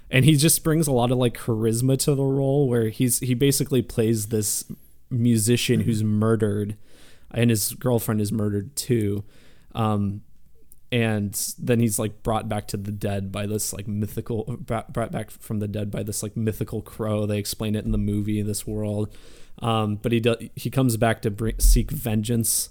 and he just brings a lot of like charisma to the role, where he's he basically plays this musician who's murdered, and his girlfriend is murdered too. Um, and then he's like brought back to the dead by this like mythical brought back from the dead by this like mythical crow. They explain it in the movie this world. Um but he does he comes back to bring, seek vengeance.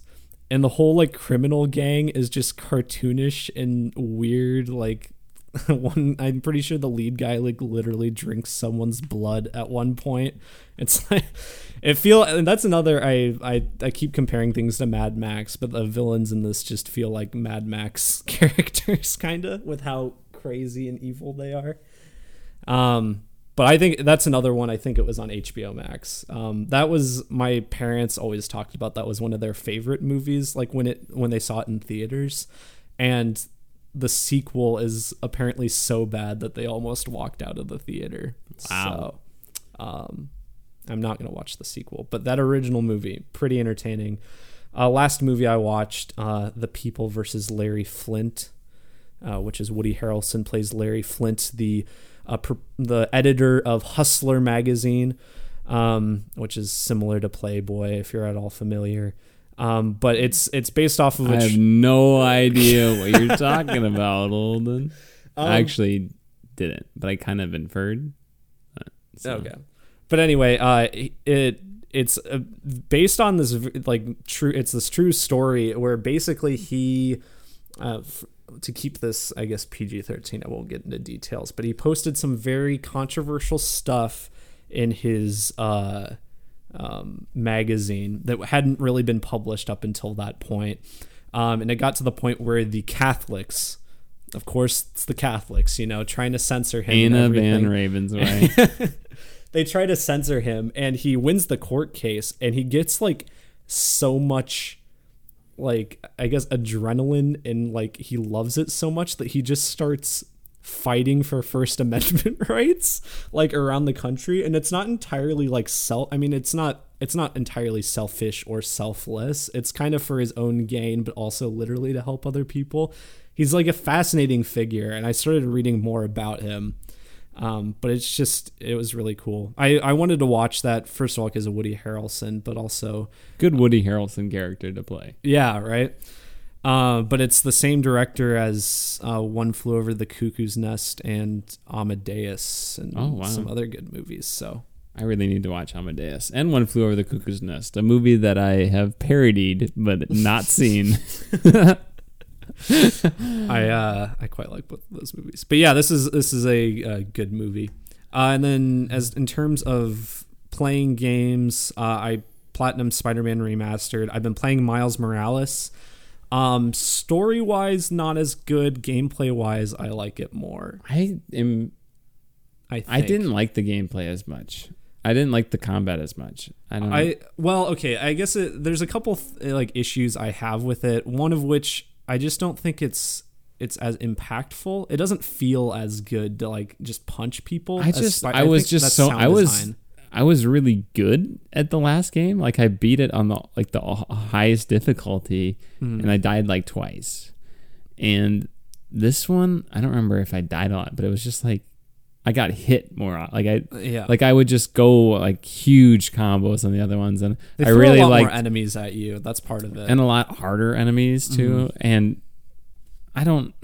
And the whole like criminal gang is just cartoonish and weird like one i'm pretty sure the lead guy like literally drinks someone's blood at one point it's like it feel and that's another I, I i keep comparing things to mad max but the villains in this just feel like mad max characters kind of with how crazy and evil they are um but I think that's another one. I think it was on HBO Max. Um, that was my parents always talked about. That was one of their favorite movies. Like when it when they saw it in theaters, and the sequel is apparently so bad that they almost walked out of the theater. Wow. So, um, I'm not gonna watch the sequel, but that original movie pretty entertaining. Uh, last movie I watched, uh, The People versus Larry Flynt, uh, which is Woody Harrelson plays Larry Flynt, the uh, pr- the editor of Hustler magazine, um, which is similar to Playboy if you're at all familiar. Um, but it's it's based off of I have no idea what you're talking about, Holden. Um, I actually didn't, but I kind of inferred. So- Okay. But anyway, uh, it it's uh, based on this like true. It's this true story where basically he, uh, f- to keep this I guess PG thirteen. I won't get into details, but he posted some very controversial stuff in his uh, um, magazine that hadn't really been published up until that point. Um, and it got to the point where the Catholics, of course, it's the Catholics, you know, trying to censor him. Anna Van Ravensway. they try to censor him and he wins the court case and he gets like so much like i guess adrenaline and like he loves it so much that he just starts fighting for first amendment rights like around the country and it's not entirely like self i mean it's not it's not entirely selfish or selfless it's kind of for his own gain but also literally to help other people he's like a fascinating figure and i started reading more about him um, but it's just it was really cool. I I wanted to watch that first of all because of Woody Harrelson, but also Good Woody Harrelson character to play. yeah, right. Uh, but it's the same director as uh, One Flew Over the Cuckoo's Nest and Amadeus and Oh, wow. some other good movies. So I really need to watch Amadeus and One Flew Over the Cuckoo's Nest, a movie that I have parodied but not seen. I uh, I quite like both of those movies. But yeah, this is this is a, uh good movie. Uh, and then as in terms of playing games, uh, I platinum Spider-Man remastered. I've been playing Miles Morales. Um, story wise, not as good. Gameplay wise, I like it more. I am. I think. I didn't like the gameplay as much. I didn't like the combat as much. I don't. I well, okay. I guess it, there's a couple th- like issues I have with it. One of which I just don't think it's it's as impactful. It doesn't feel as good to like just punch people. I just. Spi- I, was just so. I was. design. I was really good at the last game. Like I beat it on the like the highest difficulty, Hmm. and I died like twice. And this one, I don't remember if I died a lot, but it was just like I got hit more. Like I, Yeah. like I would just go like huge combos on the other ones, and They I really like enemies at you. That's part of it. and a lot harder enemies too. Mm-hmm. And I don't.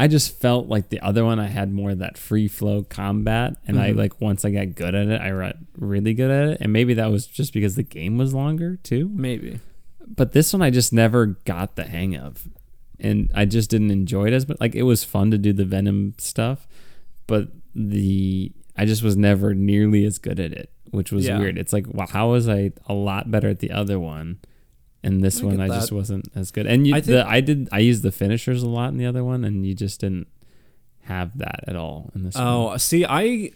I just felt like the other one I had more of that free flow combat, and I Mm-hmm. like once I got good at it, I got really good at it, and maybe that was just because the game was longer too. Maybe. But this one I just never got the hang of, and I just didn't enjoy it as much. Like it was fun to do the Venom stuff, but the I just was never nearly as good at it, which was Yeah. weird. It's like, wow, how was I a lot better at the other one? And this I one, I that. just wasn't as good. And you, I the, I did, I used the finishers a lot in the other one, and you just didn't have that at all in this. one. Oh, see, I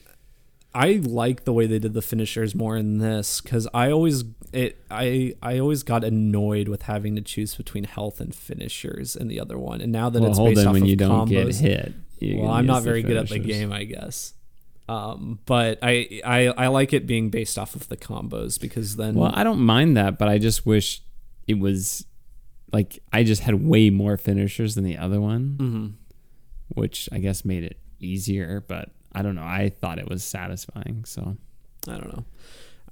I like the way they did the finishers more in this because I always it I I always got annoyed with having to choose between health and finishers in the other one, and now that well, it's based on off when of you don't combos, get hit. well, I'm not very good at the game, I guess. Um, but I, I I like it being based off of the combos because then Well, I don't mind that, but I just wish it was like I just had way more finishers than the other one, Mm-hmm. which I guess made it easier. But I don't know. I thought it was satisfying, so I don't know.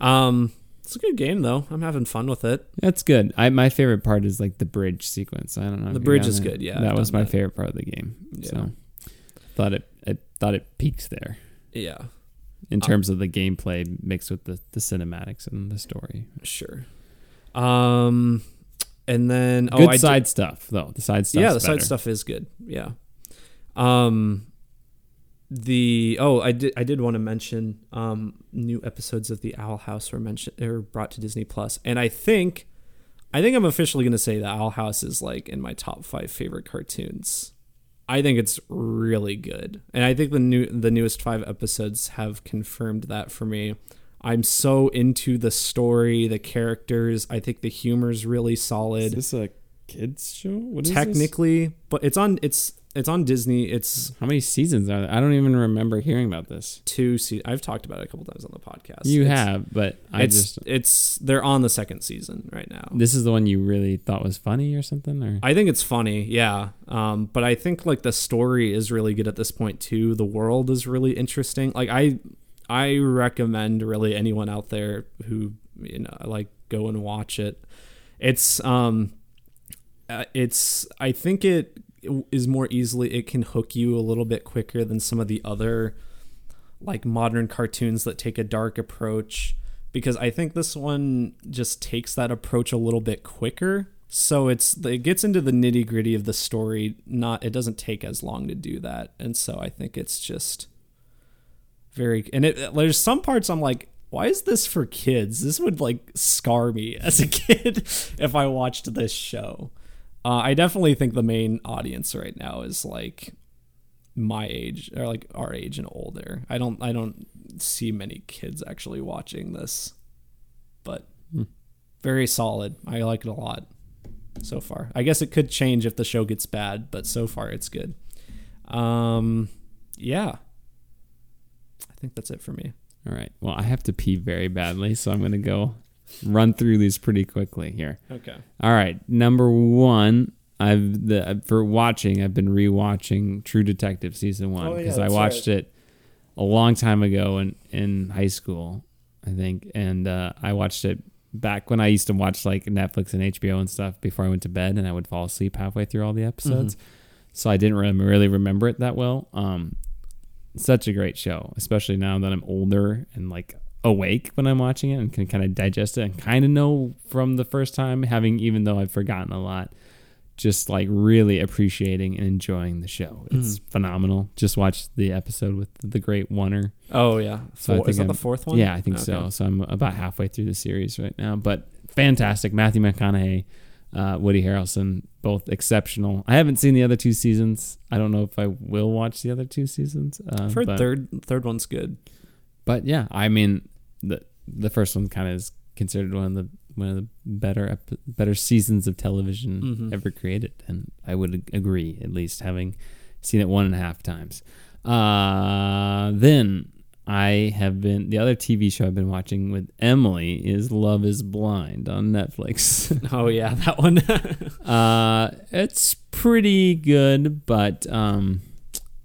Um, it's a good game though. I'm having fun with it. that's good. I my favorite part is like the bridge sequence. I don't know. The bridge is it. good, yeah, that I've was my that. favorite part of the game. Yeah. So thought it. I thought it peaked there Yeah, in terms of the gameplay mixed with the the cinematics and the story. sure. Um, and then oh, Good I did- side stuff though. The side stuff. yeah, the side stuff is good. Yeah. Um the oh, I did I did want to mention um new episodes of the Owl House were mentioned or brought to Disney And I think I think I'm officially going to say that Owl House is like in my top 5 favorite cartoons. I think it's really good. And I think the new the newest 5 episodes have confirmed that for me. I'm so into the story, the characters. I think the humor's really solid Is this a kids show? What is this? technically but it's on it's it's on Disney. It's How many seasons are there? I don't even remember hearing about this. two. Se- I've talked about it a couple times on the podcast. You It's- have, but I It's just it's they're on the second season right now. this is the one you really thought was funny or something, or I think it's funny, yeah. Um, but I think like the story is really good at this point too. The world is really interesting. Like I, I recommend really anyone out there who you know like go and watch it. It's um, uh, it's I think it is more easily it can hook you a little bit quicker than some of the other like modern cartoons that take a dark approach because I think this one just takes that approach a little bit quicker. So it's it gets into the nitty gritty of the story. Not it doesn't take as long to do that, and so I think it's just very. And it there's some parts I'm like, why is this for kids? This would like scar me as a kid if I watched this show. Uh, I definitely think the main audience right now is like my age or like our age and older. I don't I don't see many kids actually watching this. But very solid. I like it a lot so far. I guess it could change if the show gets bad, but so far it's good. Um yeah. I think that's it for me. all right. Well, I have to pee very badly, so I'm gonna go run through these pretty quickly here. Okay. All right, number one. I've the for watching. I've been rewatching True Detective season one Oh, yeah, because I watched right. it a long time ago in in high school, I think, and uh, I watched it back when I used to watch like Netflix and HBO and stuff before I went to bed, and I would fall asleep halfway through all the episodes. So I didn't really, really remember it that well. Um, such a great show, especially now that I'm older and like awake when I'm watching it and can kind of digest it and kind of know from the first time, having even though I've forgotten a lot, just like really appreciating and enjoying the show. Mm-hmm. It's phenomenal. Just watched the episode with the great Oner. Oh yeah. So I Four, is that I'm- the fourth one? Yeah, I think Okay. so. So I'm about halfway through the series right now, but fantastic. Matthew McConaughey, uh, Woody Harrelson, both exceptional. I haven't seen the other two seasons. I don't know if I will watch the other two seasons. Uh, I've heard but, third third one's good. but yeah, I mean the the first one kind of is considered one of the one of the better better seasons of television Mhm. ever created, and I would agree. At least having seen it one and a half times. Uh, then I have been the other TV show I've been watching with Emily is Love Is Blind on Netflix. Oh yeah, that one. uh, it's pretty good, but um,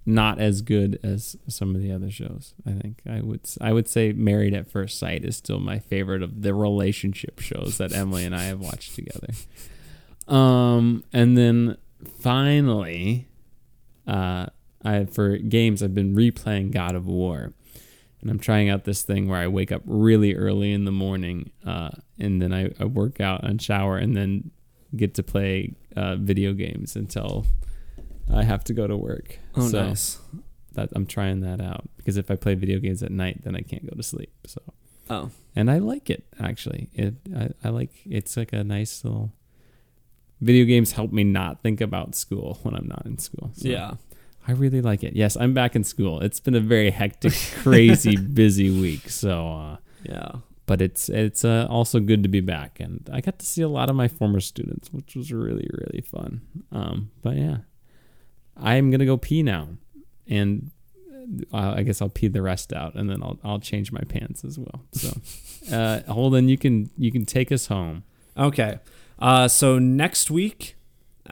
not as good as some of the other shows. I think I would I would say Married at First Sight is still my favorite of the relationship shows that Emily and I have watched together. Um, and then finally, uh, I for games I've been replaying God of War. And I'm trying out this thing where I wake up really early in the morning, uh, and then I, I work out and shower, and then get to play uh, video games until I have to go to work. oh so nice. that I'm trying that out because if I play video games at night, then I can't go to sleep. So Oh. and I like it actually. It I, I like it's like a nice little. Video games help me not think about school when I'm not in school. So Yeah. I really like it. Yes, I'm back in school. It's been a very hectic, crazy, busy week. So, uh, Yeah. but it's it's uh, also good to be back, and I got to see a lot of my former students, which was really really fun. Um, but yeah, I'm gonna go pee now, and uh, I guess I'll pee the rest out, and then I'll I'll change my pants as well. So, uh, Holden, you can you can take us home. Okay. Uh, so next week,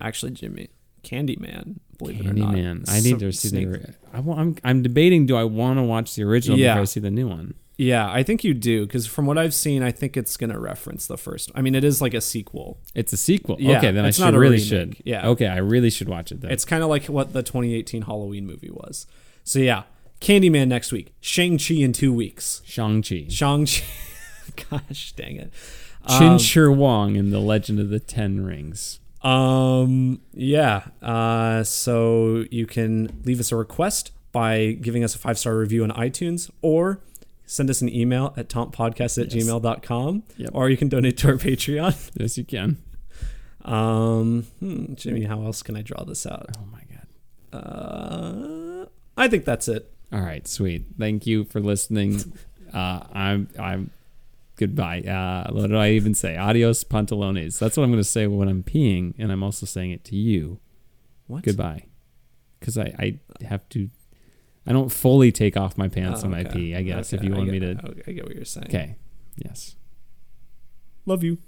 actually, Jimmy, Candyman. Believe it or not. Candyman. I need to see sneak- the. I want, I'm I'm debating. Do I want to watch the original Yeah. before I see the new one? Yeah, I think you do because from what I've seen, I think it's gonna reference the first. I mean, it is like a sequel. It's a sequel. Yeah, okay, then I should really remake. should. Yeah. Okay, I really should watch it then. It's kind of like what the 2018 Halloween movie was. So yeah, Candyman next week. Shang Chi in two weeks. Shang Chi. Shang Chi. Gosh dang it. Chin Um, Shi Wong in the Legend of the Ten Rings. Um, yeah. Uh, so you can leave us a request by giving us a five star review on iTunes or send us an email at tomppodcast at Yes. gmail.com Yep. or you can donate to our Patreon. Yes, you can. Um, hmm, Jimmy, how else can I draw this out? Oh my god. Uh, I think that's it. All right, sweet. Thank you for listening. Uh, I'm I'm goodbye. Uh, what do I even say? Adios, pantalones. That's what I'm going to say when I'm peeing, and I'm also saying it to you. What? Goodbye. because I, I have to. I don't fully take off my pants Oh, when I pee. I guess Okay, if you want I me to. I get what you're saying. Okay. Yes. Love you.